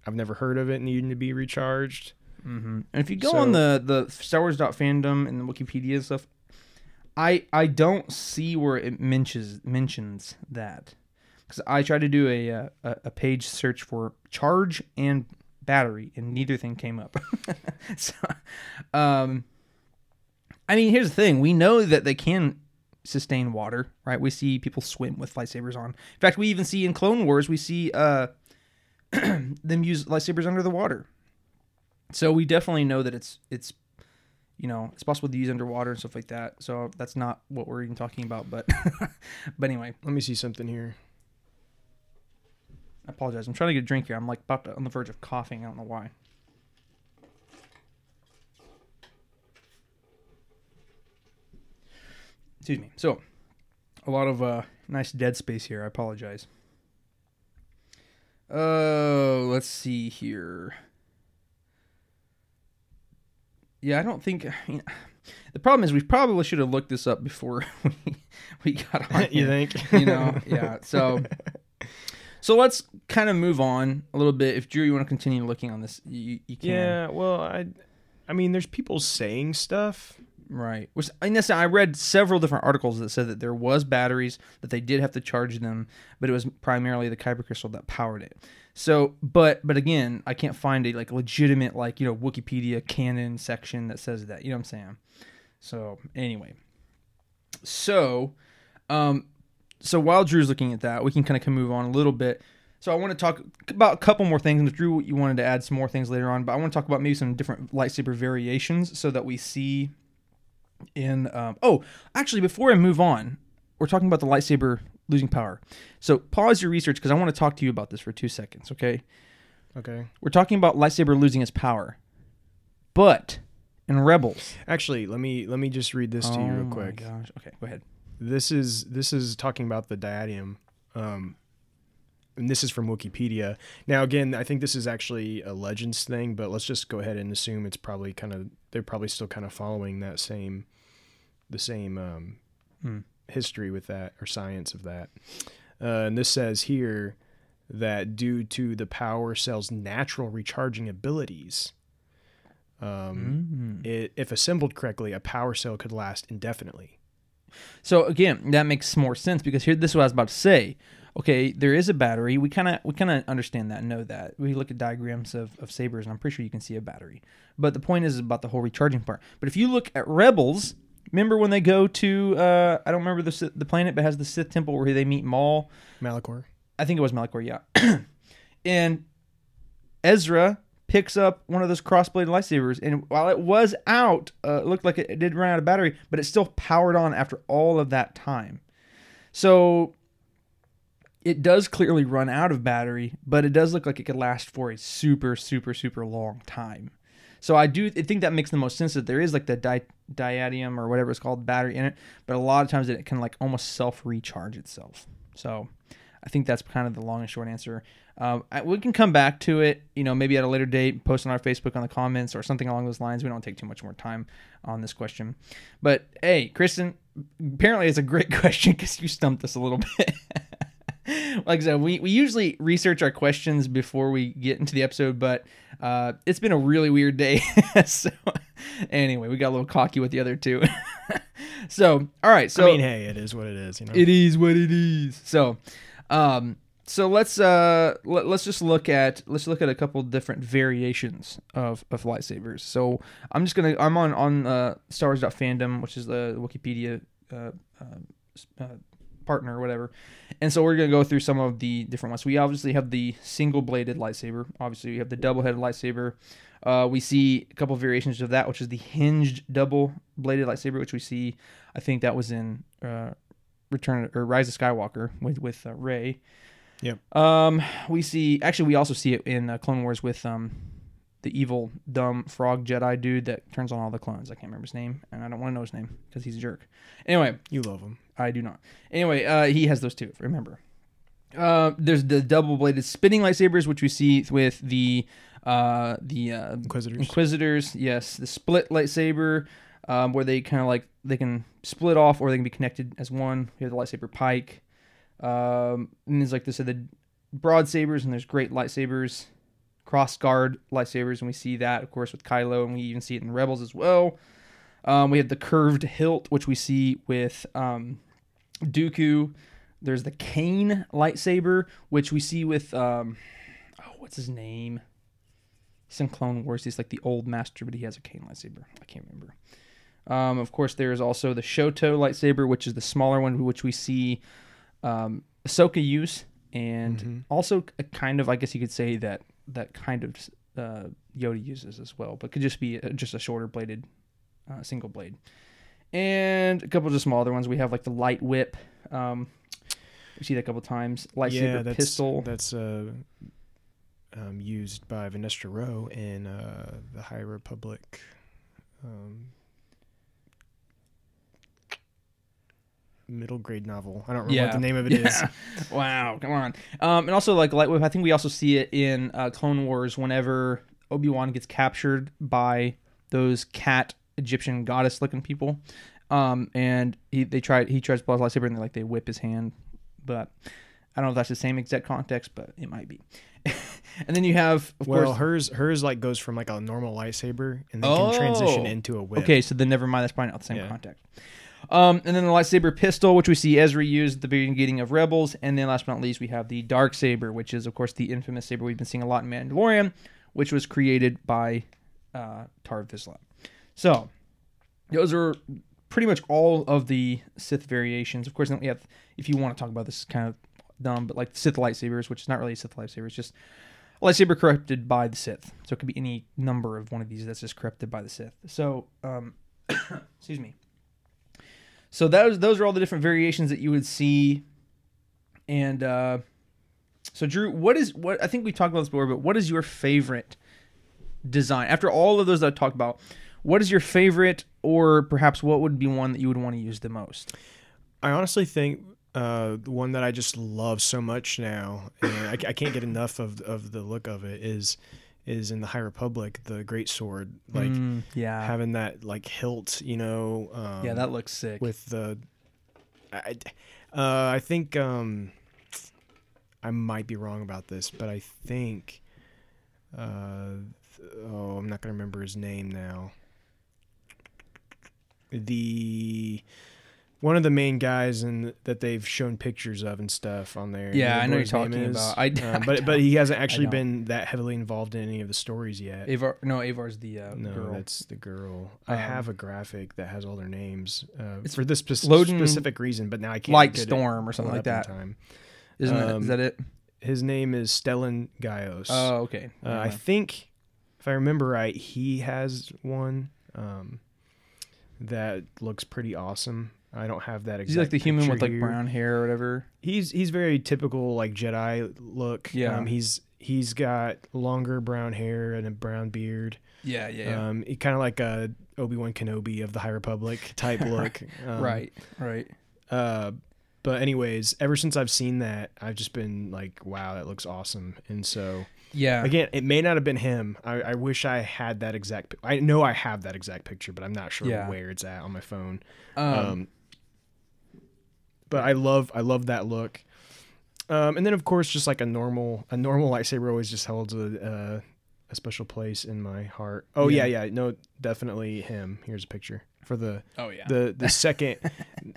I've never heard of it needing to be recharged. Mm-hmm. And if you go So- on the the Star Wars fandom and the Wikipedia and stuff, I I don't see where it mentions mentions that because I tried to do a, uh, a a page search for charge and battery and neither thing came up. so, um, I mean, here's the thing: we know that they can sustain water, right? We see people swim with lightsabers on. In fact, we even see in Clone Wars we see uh them use lightsabers under the water. So we definitely know that it's it's you know it's possible to use underwater and stuff like that. So that's not what we're even talking about. But but anyway, Let me see something here. I apologize. I'm trying to get a drink here. I'm like about to, on the verge of coughing. I don't know why. Excuse me. So a lot of uh, nice dead space here. I apologize. Oh, let's see here. Yeah, I don't think. I mean, the problem is we probably should have looked this up before we we got on. you here think? you know yeah so so let's kind of move on a little bit if drew you want to continue looking on this you, you can Yeah. Well, I. I mean, there's people saying stuff. Right which and i read several different articles that said that there was batteries that they did have to charge them but it was primarily the kyber crystal that powered it so but but again i can't find a like legitimate like you know wikipedia canon section that says that you know what i'm saying so anyway so um so while Drew's looking at that, we can kind of move on a little bit. So I want to talk about a couple more things. And Drew, you wanted to add some more things later on, but I want to talk about maybe some different lightsaber variations so that we see in. Um, oh, actually, before I move on, we're talking about the lightsaber losing power. So pause your research because I want to talk to you about this for two seconds. Okay, Okay. we're talking about lightsaber losing its power, but in Rebels. Actually, let me let me just read this to you Oh real my quick. gosh. Okay, go ahead. This is this is talking about the diatium. Um, and this is from Wikipedia. Now, again, I think this is actually a Legends thing, but let's just go ahead and assume it's probably kind of they're probably still kind of following that same the same um, Hmm. history with that or science of that. Uh, and this says here that due to the power cell's natural recharging abilities, um, Mm. it, if assembled correctly, a power cell could last indefinitely. So again, that makes more sense because here this is what I was about to say. Okay, there is a battery. We kind of we kind of understand that, know that. We look at diagrams of, of sabers, and I'm pretty sure you can see a battery. But the point is about the whole recharging part. But if you look at Rebels, remember when they go to uh, I don't remember the the planet, but it has the Sith temple where they meet Maul. Malachor. I think it was Malachor, yeah. and Ezra picks up one of those cross-bladed lightsabers, and while it was out, uh, it looked like it, it did run out of battery, but it still powered on after all of that time. So it does clearly run out of battery, but it does look like it could last for a super, super, super long time. So I do I think that makes the most sense that there is like the di- diatium or whatever it's called battery in it, but a lot of times it can like almost self recharge itself. So I think that's kind of the long and short answer. Um, I, we can come back to it, you know, maybe at a later date, post on our Facebook on the comments or something along those lines. We don't take too much more time on this question. But hey, Kristen, apparently it's a great question because you stumped us a little bit. like I said, we, we usually research our questions before we get into the episode, but uh, it's been a really weird day. so anyway, we got a little cocky with the other two. so, all right. So I mean, hey, it is what it is. You know. it is what it is. So, um, so let's uh let, let's just look at let's look at a couple different variations of of lightsabers. So I'm just gonna I'm on on uh, Star Wars fandom, which is the Wikipedia uh, uh, uh, partner or whatever, and so we're gonna go through some of the different ones. We obviously have the single bladed lightsaber. Obviously, we have the double headed lightsaber. Uh, we see a couple variations of that, which is the hinged double bladed lightsaber, which we see. I think that was in uh, Return or Rise of Skywalker with with uh, Rey. Yep. Um, we see actually we also see it in uh, Clone Wars with um the evil dumb frog Jedi dude that turns on all the clones. I can't remember his name, and I don't want to know his name because he's a jerk. Anyway, You love him. I do not. Anyway, uh, he has those two. Remember, uh, there's the double-bladed spinning lightsabers, which we see with the uh, the uh, Inquisitors. Inquisitors. Yes, the split lightsaber, um, where they kind of like they can split off or they can be connected as one. We have the lightsaber pike. Um, and there's like this the broad sabers, and there's great lightsabers, cross guard lightsabers, and we see that of course with Kylo, and we even see it in Rebels as well. Um, we have the curved hilt, which we see with um, Dooku. There's the cane lightsaber, which we see with um, oh, what's his name? He's in Clone Wars. He's like the old master, but he has a cane lightsaber. I can't remember. Um, of course, there is also the Shoto lightsaber, which is the smaller one, which we see um, Ahsoka use, and Mhm. also a kind of, I guess you could say that that kind of uh, Yoda uses as well, but could just be a, just a shorter bladed uh, single blade. And a couple of just small other ones. We have like the light whip. Um, we see that a couple times. Lightsaber yeah, that's pistol. that's uh, um, used by Vernestra Rwoh in uh, the High Republic. Um, middle grade novel. I don't remember what the name of it is. Yeah. wow, come on. Um, and also like light whip. I think we also see it in uh, Clone Wars whenever Obi Wan gets captured by those cat Egyptian goddess looking people. Um, and he they try he tries to pull his lightsaber and they like they whip his hand, but I don't know if that's the same exact context, but it might be. and then you have of well, course. hers hers like goes from like a normal lightsaber and then can transition Oh. into a whip. Okay, so then never mind. That's probably not the same Yeah. context. Um, and then the lightsaber pistol, which we see Ezra use at the beginning of Rebels, and then last but not least, we have the dark saber, which is of course the infamous saber we've been seeing a lot in Mandalorian, which was created by uh, Tarre Vizsla. So those are pretty much all of the Sith variations. Of course, then we have if you want to talk about this, is kind of dumb, but like Sith lightsabers, which is not really a Sith lightsaber, it's just a lightsaber corrupted by the Sith. So it could be any number of one of these that's just corrupted by the Sith. So, um, excuse me. So those those are all the different variations that you would see, and uh, so Drew, what is what I think we talked about this before, but what is your favorite design after all of those that I talked about? What is your favorite, or perhaps what would be one that you would want to use the most? I honestly think uh, the one that I just love so much now, and I, I can't get enough of of the look of it is is in the High Republic, the Great Sword, like Mm, yeah, having that like hilt, you know. Um, yeah, that looks sick. with the. I, uh, I think um, I might be wrong about this, but I think. Uh, oh, I'm not gonna remember his name now. The one of the main guys in that they've shown pictures of and stuff on there. Yeah, I know you're talking is. about. I- Uh, I but but he hasn't actually been that heavily involved in any of the stories yet. Avar, no, Avar's the uh, no, girl. that's the girl. I Um, have a graphic that has all their names uh, It's for this spec- Loden specific reason, but now I can't Light get it Like Storm or something like that. Time. Isn't that, um, is that it? His name is Stellan Gios. Oh, okay. uh, I think, if I remember right, he has one um, that looks pretty awesome. I don't have that exact. Is he like the human with like here. brown hair or whatever? He's he's very typical like Jedi look. Yeah. Um, he's he's got longer brown hair and a brown beard. Yeah, yeah, Um, he kind of like a Obi Wan Kenobi of the High Republic type look. Um, right, right. Uh, but anyways, ever since I've seen that, I've just been like, wow, that looks awesome. And so Yeah, again, it may not have been him. I, I wish I had that exact. I know I have that exact picture, but I'm not sure Yeah. where it's at on my phone. um, Um, but I love I love that look. Um, and then of course, just like a normal a normal lightsaber always just holds a uh, a special place in my heart. Oh yeah, Yeah. yeah, no, definitely him. Here's a picture for the oh yeah, the the second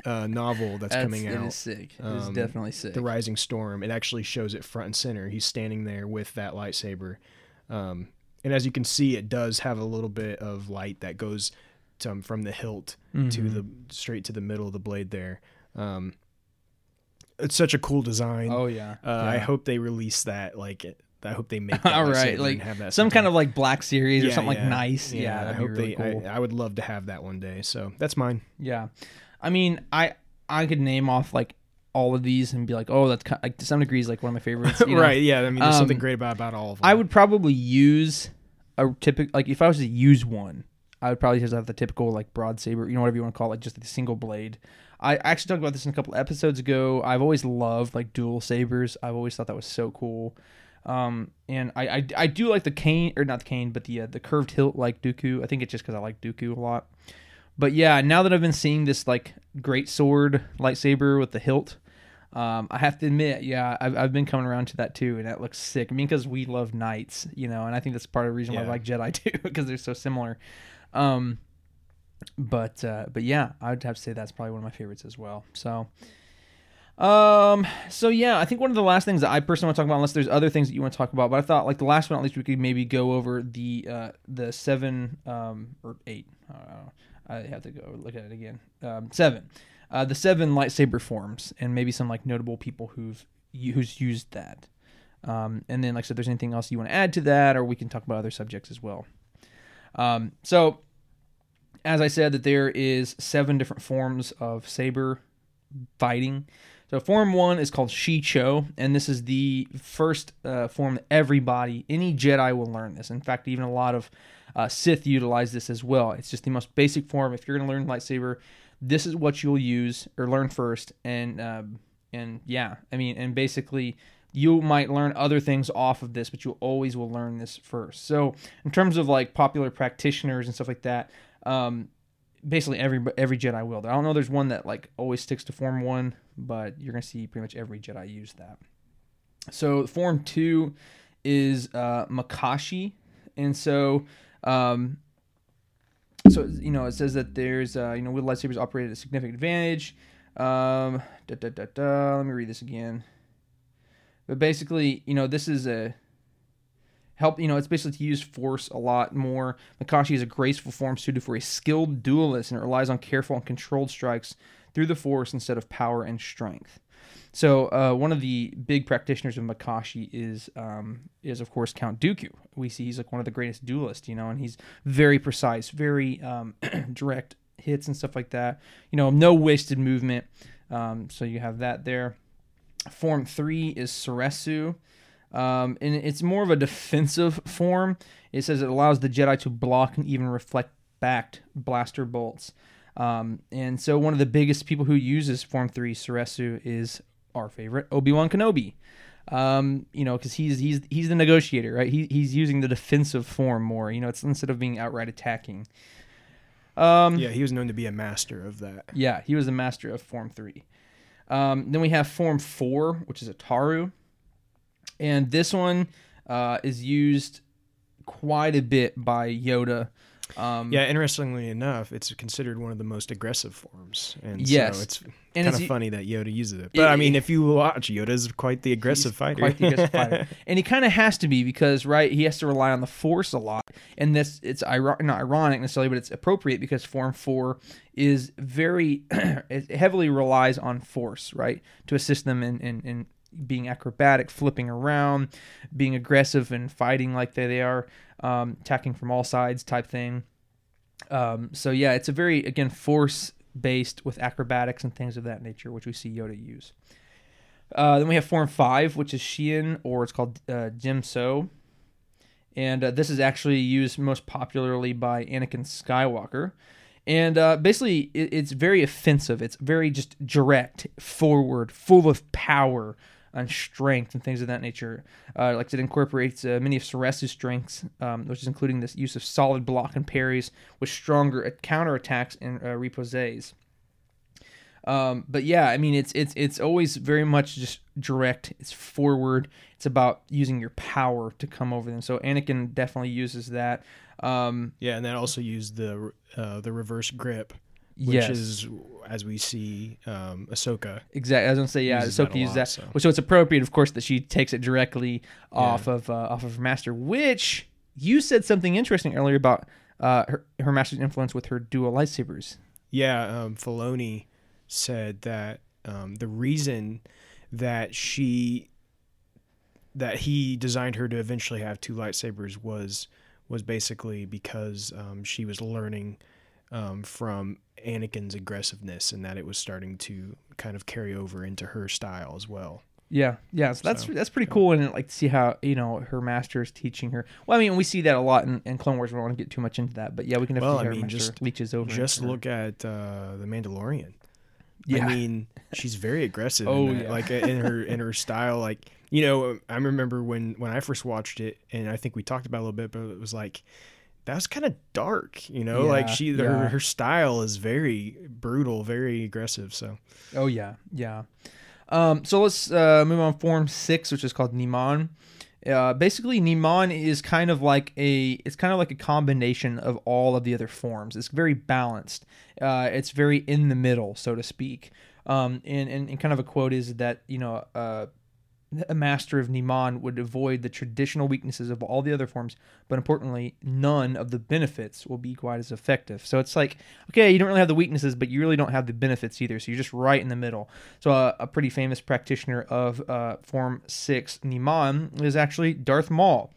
uh, novel that's, coming out. is sick. it is Um, definitely sick. the Rising Storm. It actually shows it front and center. He's standing there with that lightsaber, um, and as you can see, it does have a little bit of light that goes to, from the hilt to Mhm. the straight to the middle of the blade there. Um, it's such a cool design. oh yeah. uh, I hope they release that. Like, I hope they make that All right, like have that some kind of like black series or something yeah. like nice. Yeah, I that'd hope really they. cool. I, I would love to have that one day. So that's mine. Yeah, I mean, I I could name off like all of these and be like, oh, that's kind like to some degree is like one of my favorites. you know? right? Yeah. I mean, there's something Um, great about about all of them. I would probably use a typical like if I was to use one, I would probably just have the typical like broad saber, you know, whatever you want to call it, just the single blade. I actually talked about this in a couple episodes ago. I've always loved like dual sabers. I've always thought that was so cool. Um, and I, I, I do like the cane or not the cane, but the uh, the curved hilt like Dooku. I think it's just because I like Dooku a lot. But yeah, now that I've been seeing this like great sword lightsaber with the hilt, um, I have to admit, yeah, I've, I've been coming around to that too, and that looks sick. I mean, because we love knights, you know, and I think that's part of the reason why I like Jedi too, because they're so similar. Um, but uh, but yeah, I would have to say that's probably one of my favorites as well. So. Um. So yeah, I think one of the last things that I personally want to talk about, unless there's other things that you want to talk about, but I thought like the last one at least we could maybe go over the uh the seven um or eight. I don't know. I have to go look at it again. Um, seven, uh, the seven lightsaber forms, and maybe some like notable people who've who's used that. Um, and then like I said, there's anything else you want to add to that, or we can talk about other subjects as well. Um, so as I said, that there is seven different forms of saber fighting. So form one is called Shii-Cho, and this is the first uh, form that everybody, any Jedi will learn this. In fact, even a lot of uh, Sith utilize this as well. It's just the most basic form. If you're going to learn lightsaber, this is what you'll use or learn first. And um, and yeah, I mean, and basically you might learn other things off of this, but you always will learn this first. So in terms of like popular practitioners and stuff like that, um, basically every every Jedi will. I don't know. There's one that like always sticks to Form One, but you're gonna see pretty much every Jedi use that. So Form Two is uh, Makashi, and so um, so you know it says that there's uh, you know with lightsabers operate at a significant advantage. Um, da, da, da, da, let me read this again. But basically, you know, this is a help. You know, it's basically to use force a lot more. Makashi is a graceful form suited for a skilled duelist, and it relies on careful and controlled strikes through the force instead of power and strength. So uh, one of the big practitioners of Makashi is um, is of course Count Dooku. We see he's like one of the greatest duelists, you know, and he's very precise, very um, direct hits and stuff like that. You know, no wasted movement. Um, so you have that there. Form three is Soresu. Um, and it's more of a defensive form. It says it allows the Jedi to block and even reflect back blaster bolts. Um, and so one of the biggest people who uses Form 3 Soresu is our favorite Obi-Wan Kenobi. Um, you know, because he's he's he's the negotiator, right? He, he's using the defensive form more. You know, it's instead of being outright attacking. Um, Yeah, he was known to be a master of that. yeah, he was the master of Form 3. Um, then we have Form 4, which is Ataru. And this one uh, is used quite a bit by Yoda. Um, Yeah, interestingly enough, it's considered one of the most aggressive forms, and Yes. so it's kind of funny that Yoda uses it. But I mean, if you watch, Yoda's quite the aggressive fighter. quite the aggressive fighter. And he kind of has to be because, right, he has to rely on the Force a lot. And this, it's iro- not ironic necessarily, but it's appropriate because Form 4 is very, it heavily relies on Force, right, to assist them in, in, in being acrobatic, flipping around, being aggressive and fighting like they, they are, um, attacking from all sides type thing. Um, so yeah, it's a very again force based with acrobatics and things of that nature, which we see Yoda use. Uh, then we have Form Five, which is Shien, or it's called uh, Djem So, and uh, this is actually used most popularly by Anakin Skywalker. And uh, basically, it, it's very offensive. It's very just direct, forward, full of power and strength and things of that nature. Uh, like it incorporates uh, many of Soresu's strengths, um, which is including this use of solid block and parries with stronger counterattacks and uh, reposes. Um, but yeah, I mean, it's it's it's always very much just direct. It's forward. It's about using your power to come over them. So Anakin definitely uses that. Um, yeah, and then also use the uh, the reverse grip, which yes, is as we see um, Ahsoka. exactly. I was gonna say yeah. uses Ahsoka uses that. so. So it's appropriate, of course, that she takes it directly off of uh, off of her master. Which you said something interesting earlier about uh, her her master's influence with her dual lightsabers. Yeah, um, Filoni said that um, the reason that she that he designed her to eventually have two lightsabers was was basically because um, she was learning um, from Anakin's aggressiveness and that it was starting to kind of carry over into her style as well. Yeah, yeah. So that's So, that's pretty yeah. cool, and like to see how you know her master is teaching her. Well, I mean, we see that a lot in, in Clone Wars. We don't want to get too much into that, but yeah, we can definitely Well, I mean, just- leeches over. Just look at uh, the Mandalorian. Yeah. I mean, she's very aggressive. Oh, in that. yeah. like in her in her style. Like you know, I remember when when I first watched it, and I think we talked about it a little bit, but it was like that was kind of dark. You know, like she yeah. her her style is very brutal, very aggressive. So Oh yeah, yeah. Um, so let's uh, move on. Form six, which is called Niman. Uh, basically, Niman is kind of like a it's kind of like a combination of all of the other forms. It's very balanced. Uh, it's very in the middle, so to speak. Um, and, and and kind of a quote is that you know uh, a master of Niman would avoid the traditional weaknesses of all the other forms, but importantly, none of the benefits will be quite as effective. So it's like, okay, you don't really have the weaknesses, but you really don't have the benefits either. So you're just right in the middle. So uh, a pretty famous practitioner of uh, Form 6 Niman is actually Darth Maul.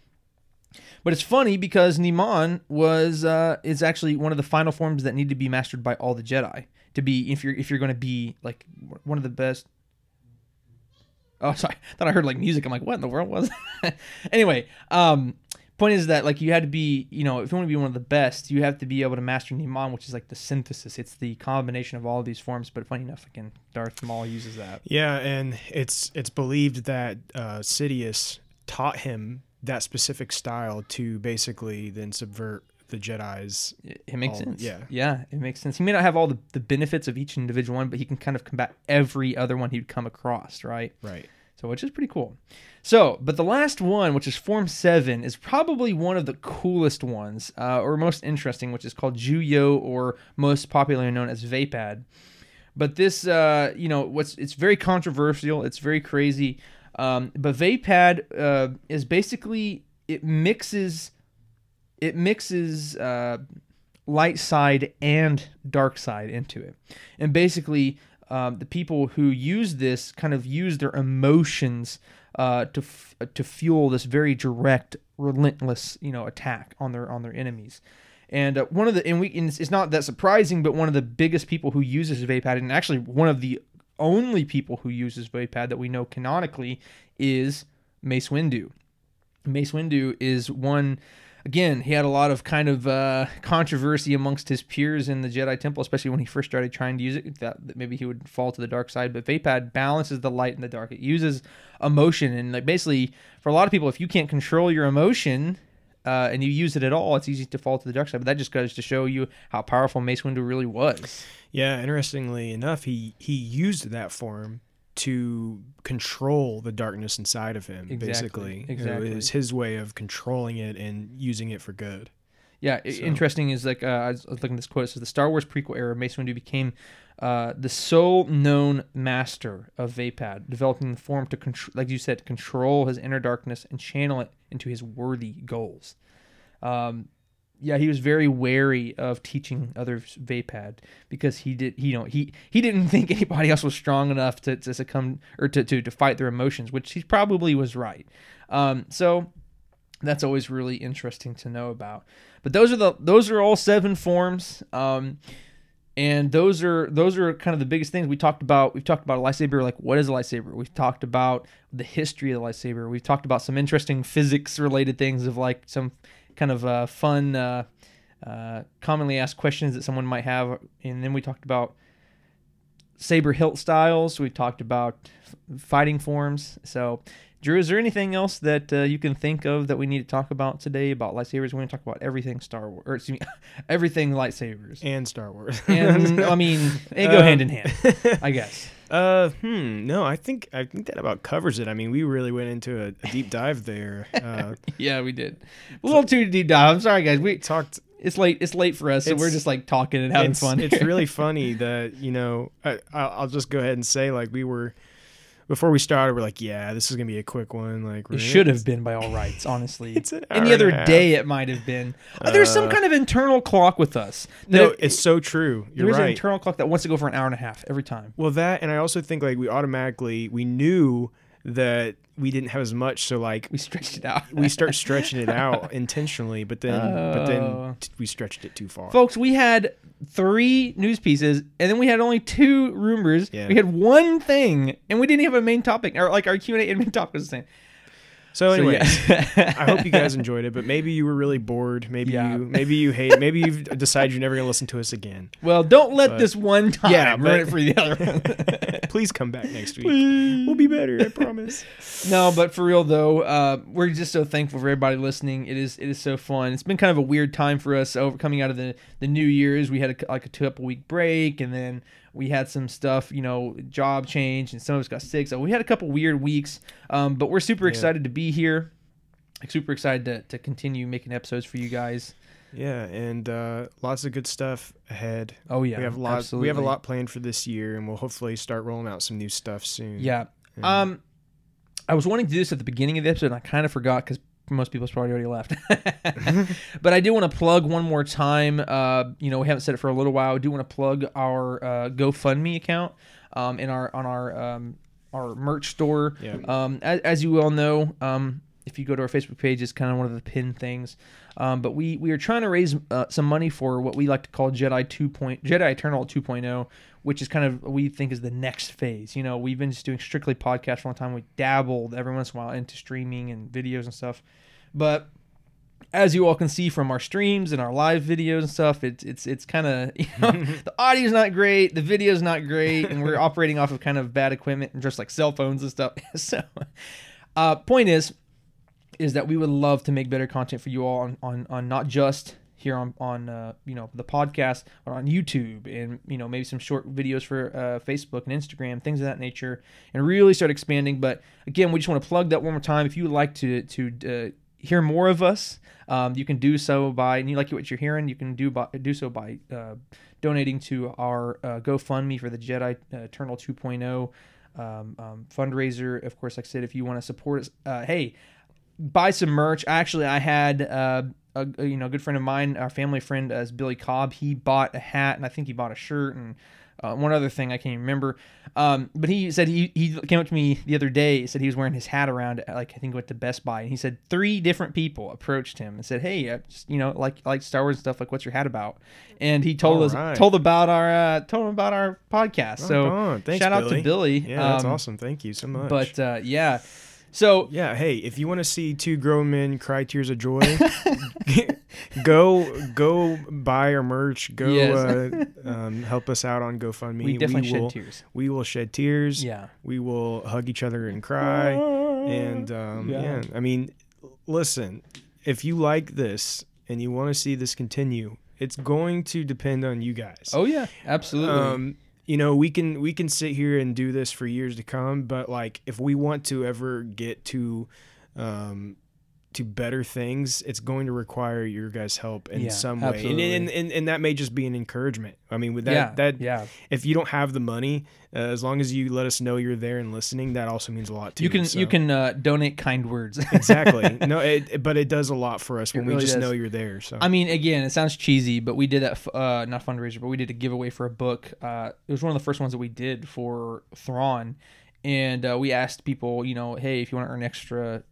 But it's funny because Niman was uh, is actually one of the final forms that need to be mastered by all the Jedi to be if you're if you're going to be like one of the best Oh, sorry. I thought I heard like music. I'm like, what in the world was? that? anyway, um, point is that like you had to be, you know, if you want to be one of the best, you have to be able to master Niman, which is like the synthesis. It's the combination of all of these forms. But funny enough, again, Darth Maul uses that. yeah, and it's it's believed that uh, Sidious taught him that specific style to basically then subvert the Jedi's. It, makes All- sense. yeah. yeah, it makes sense. He may not have all the, the benefits of each individual one, but he can kind of combat every other one he'd come across, right? Right. So, which is pretty cool. So, but the last one, which is Form 7, is probably one of the coolest ones, uh, or most interesting, which is called Juyo, or most popularly known as Vaapad. But this, uh, you know, what's it's very controversial. It's very crazy. Um, but Vaapad uh, is basically it mixes it mixes uh, light side and dark side into it, and basically um, the people who use this kind of use their emotions uh, to f- to fuel this very direct, relentless, you know, attack on their on their enemies. And uh, one of the and we and it's, not that surprising, but one of the biggest people who uses Vaapad, and actually one of the only people who uses Vaapad that we know canonically is Mace Windu. Mace Windu is one. Again, he had a lot of kind of uh, controversy amongst his peers in the Jedi Temple, especially when he first started trying to use it. That, that maybe he would fall to the dark side, but Vaapad balances the light and the dark. It uses emotion, and like basically, for a lot of people, if you can't control your emotion uh, and you use it at all, it's easy to fall to the dark side. But that just goes to show you how powerful Mace Windu really was. Yeah, interestingly enough, he he used that form to control the darkness inside of him. Exactly, Basically, exactly. it was his way of controlling it and using it for good. Yeah, So- interesting is like uh, I was looking at this quote. It says the Star Wars prequel era, Mace Windu became uh, the sole known master of Vaapad, developing the form to control, like you said, control his inner darkness and channel it into his worthy goals. Um, yeah, he was very wary of teaching others Vaapad because he did, you know, he he didn't think anybody else was strong enough to, to succumb or to, to to fight their emotions, which he probably was right. Um, so that's always really interesting to know about. But those are the those are all seven forms. Um, and those are those are kind of the biggest things we talked about. We've talked about a lightsaber, like what is a lightsaber? We've talked about the history of the lightsaber. We've talked about some interesting physics related things of like some kind of uh, fun, uh, uh, commonly asked questions that someone might have, and then we talked about saber hilt styles. We talked about fighting forms. So, Drew, is there anything else that uh, you can think of that we need to talk about today about lightsabers? We're going to talk about everything Star Wars, or excuse me, everything lightsabers. And Star Wars. And I mean, they go Um, hand in hand, I guess. Uh, hmm. No, I think I think that about covers it. I mean, we really went into a, a deep dive there. Uh, Yeah, we did. A little too deep dive. I'm sorry, guys. We talked. it's late. It's late for us, so we're just like talking and having it's, fun. it's really funny that you know. I, I'll I'll just go ahead and say like we were before we started. We're like, yeah, this is gonna be a quick one. Like It should have been by all rights, honestly. It's an Any other and a half. day, it might have been. Uh, there's some Uh, kind of internal clock with us. No, it- it's so true. You're there's an internal clock that wants to go for an hour and a half every time. Well, that and I also think like we automatically we knew that we didn't have as much. So like We stretched it out. we start stretching it out intentionally, but then but then Oh. t- we stretched it too far. Folks, we had three news pieces, and then we had only two rumors. Yeah. We had one thing, and we didn't have a main topic, or like our Q and A and main topic was the same. So So, anyway, yeah. I hope you guys enjoyed it, but maybe you were really bored. Maybe Yeah. you maybe you hate. Maybe you've decided you're never gonna listen to us again. well, don't let But- this one time Yeah, ruin it for the other one. Please come back next week. We'll be better. I promise. no, but for real though, uh, we're just so thankful for everybody listening. It is it is so fun. It's been kind of a weird time for us over coming out of the the New Year's. We had a, like a two couple week break, and then we had some stuff, you know, job change, and some of us got sick. So we had a couple weird weeks. Um, but we're super Yeah. excited to be here. Like, super excited to, to continue making episodes for you guys. Yeah, and uh, lots of good stuff ahead. Oh yeah, we have a lot. absolutely. We have a lot planned for this year, and we'll hopefully start rolling out some new stuff soon. Yeah. And- Um, I was wanting to do this at the beginning of the episode, and I kind of forgot because most people's probably already left. but I do want to plug one more time. Uh, you know, we haven't said it for a little while. I do want to plug our uh, GoFundMe account um, in our on our um, our merch store. Yeah. Um, as, as you all know, um, if you go to our Facebook page, it's kind of one of the pin things. Um, but we we are trying to raise uh, some money for what we like to call Jedi 2. Point, Jedi Eternal 2.0, which is kind of what we think is the next phase. You know, we've been just doing strictly podcasts for a long time. We dabbled every once in a while into streaming and videos and stuff, but as you all can see from our streams and our live videos and stuff, it's it's it's kind of you know the audio's not great, the video's not great, and we're operating off of kind of bad equipment and just like cell phones and stuff. so, uh, point is, is that we would love to make better content for you all on on, on not just here on on uh, you know the podcast or on YouTube and you know maybe some short videos for uh, Facebook and Instagram things of that nature and really start expanding. But again, we just want to plug that one more time. If you would like to to uh, hear more of us, um, you can do so by and you like what you're hearing, you can do by, do so by uh, donating to our uh, GoFundMe for the Jedi uh, Eternal 2.0 um, um, fundraiser. Of course, like I said, if you want to support us, uh, hey, buy some merch. Actually, I had uh, a, a, you know good friend of mine, our family friend, as Billy Cobb. He bought a hat, and I think he bought a shirt and. Uh, one other thing I can't even remember, um, but he said he, he came up to me the other day. He said he was wearing his hat around, like I think went to Best Buy, and he said three different people approached him and said, "Hey, I just, you know, like like Star Wars stuff. Like, what's your hat about?" And he told All us right. told about our uh, told him about our podcast. so Thanks, shout out Billy. to Billy. Yeah, that's Um, awesome. Thank you so much. But uh, yeah, so yeah, hey, if you want to see two grown men cry tears of joy, go go buy our merch. Go Yes. uh, um, help us out on GoFundMe. we definitely will, shed tears. We will shed tears. Yeah. We will hug each other and cry. And um, Yeah. yeah. I mean, listen, if you like this and you want to see this continue, it's going to depend on you guys. Oh yeah, absolutely. Um, you know, we can we can sit here and do this for years to come, but like if we want to ever get to um to better things, it's going to require your guys' help in Yeah, some way. And, absolutely. and, and and that may just be an encouragement. I mean, with that yeah, that yeah. if you don't have the money, uh, as long as you let us know you're there and listening, that also means a lot to You can so- you can uh, donate kind words. exactly. No, it, it- but it does a lot for us when we just does. know you're there. So I mean, again, it sounds cheesy, but we did that. f- Uh, not fundraiser, but we did a giveaway for a book. Uh, it was one of the first ones that we did for Thrawn, and uh, we asked people, you know, hey, if you want to earn extra.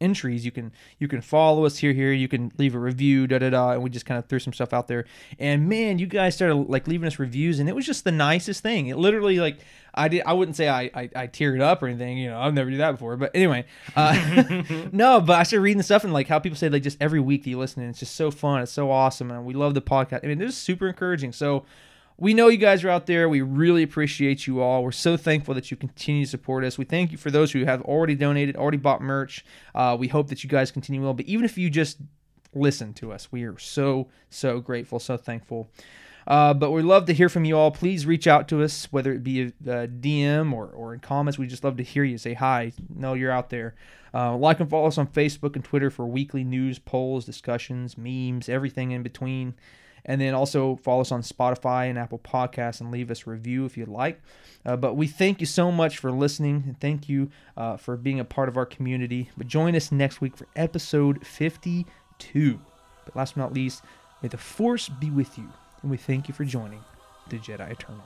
Entries you can you can follow us here here you can leave a review da da da and we just kind of threw some stuff out there. And man you guys started like leaving us reviews and it was just the nicest thing. It literally like i did i wouldn't say i i, I teared up or anything you know i've never did that before but anyway uh no but i started reading the stuff and like how people say like just every week that you listen and it's just so fun it's so awesome and we love the podcast. I mean this is super encouraging. So we know you guys are out there. We really appreciate you all. We're so thankful that you continue to support us. We thank you for those who have already donated, already bought merch. Uh, we hope that you guys continue well. But even if you just listen to us, we are so, so grateful, so thankful. Uh, but we love to hear from you all. Please reach out to us, whether it be a, a DM or, or in comments. We just love to hear you say hi. Know you're out there. Uh, like and follow us on Facebook and Twitter for weekly news, polls, discussions, memes, everything in between. And then also follow us on Spotify and Apple Podcasts and leave us review if you'd like. Uh, but we thank you so much for listening and thank you uh, for being a part of our community. But join us next week for episode 52. But last but not least, may the Force be with you. And we thank you for joining the Jedi Eternal.